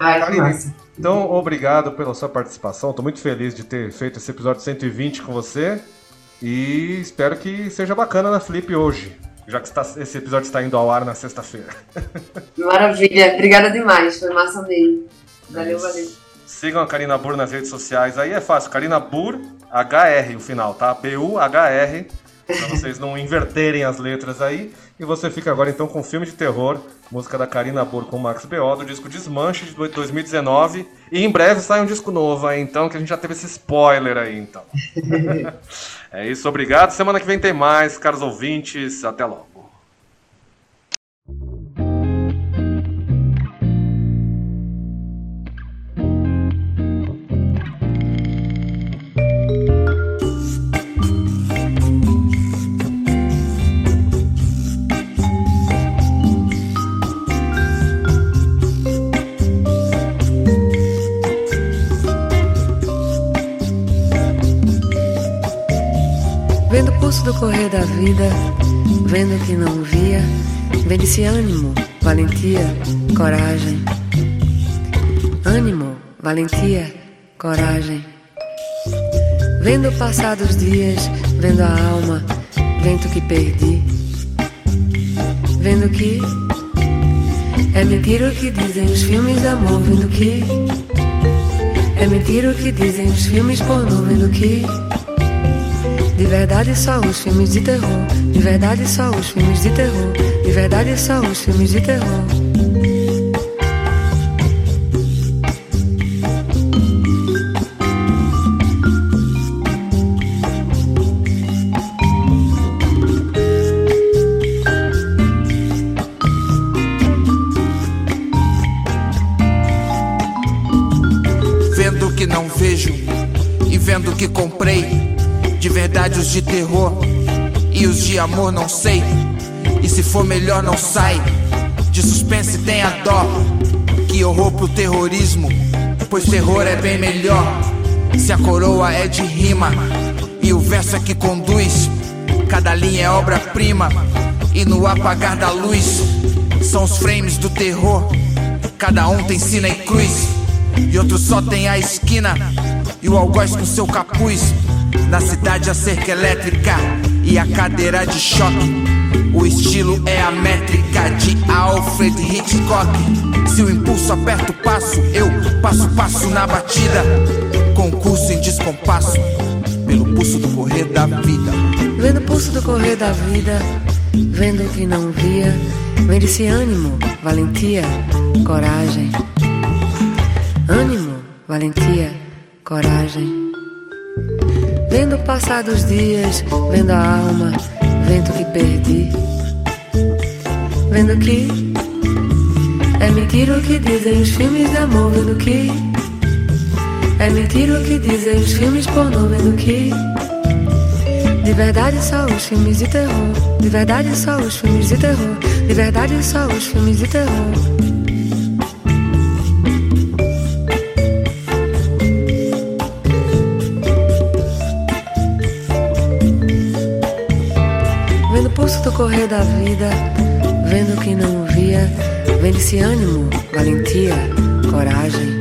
Ai, Karine, então, obrigado pela sua participação. Estou muito feliz de ter feito esse episódio 120 com você. E espero que seja bacana na Flip hoje, já que está, esse episódio está indo ao ar na sexta-feira. Maravilha, obrigada demais, foi massa mesmo. Valeu, valeu. Sigam a Karina Bur nas redes sociais. Aí é fácil, Karina Bur, HR o final, tá? B-U-H-R, para vocês não inverterem as letras aí. E você fica agora então com o filme de terror, música da Karina Burr com Max B.O., do disco Desmanche de 2019. E em breve sai um disco novo aí, então, que a gente já teve esse spoiler aí, então. é isso, obrigado. Semana que vem tem mais, caros ouvintes. Até logo. Do correr da vida, vendo que não via, vende-se ânimo, valentia, coragem. Ânimo, valentia, coragem. Vendo passados dias, vendo a alma, vento que perdi. Vendo que é mentira o que dizem os filmes de amor, vendo que é mentira o que dizem os filmes pornô, vendo que de verdade só os filmes de terror. De verdade só os filmes de terror. De verdade só os filmes de terror. Os de terror e os de amor não sei. E se for melhor não sai. De suspense tem a dó. Que horror pro terrorismo, pois terror é bem melhor. Se a coroa é de rima e o verso é que conduz, cada linha é obra-prima. E no apagar da luz são os frames do terror. Cada um tem sina e cruz, e outro só tem a esquina. E o algoz com seu capuz na cidade a cerca elétrica e a cadeira de choque. O estilo é a métrica de Alfred Hitchcock. Se o impulso aperta o passo, eu passo passo na batida. Concurso em descompasso pelo pulso do correr da vida. Vendo o pulso do correr da vida, vendo o que não via, vendo esse ânimo, valentia, coragem. Ânimo, valentia, coragem. Vendo passar dos dias, vendo a alma, vendo que perdi. Vendo que é mentira o que dizem os filmes de amor, vendo que é mentira o que dizem os filmes pornô, vendo que de verdade só os filmes de terror, de verdade só os filmes de terror, de verdade só os filmes de terror. Correr da vida, vendo o que não via, coragem. Ânimo, valentia, coragem.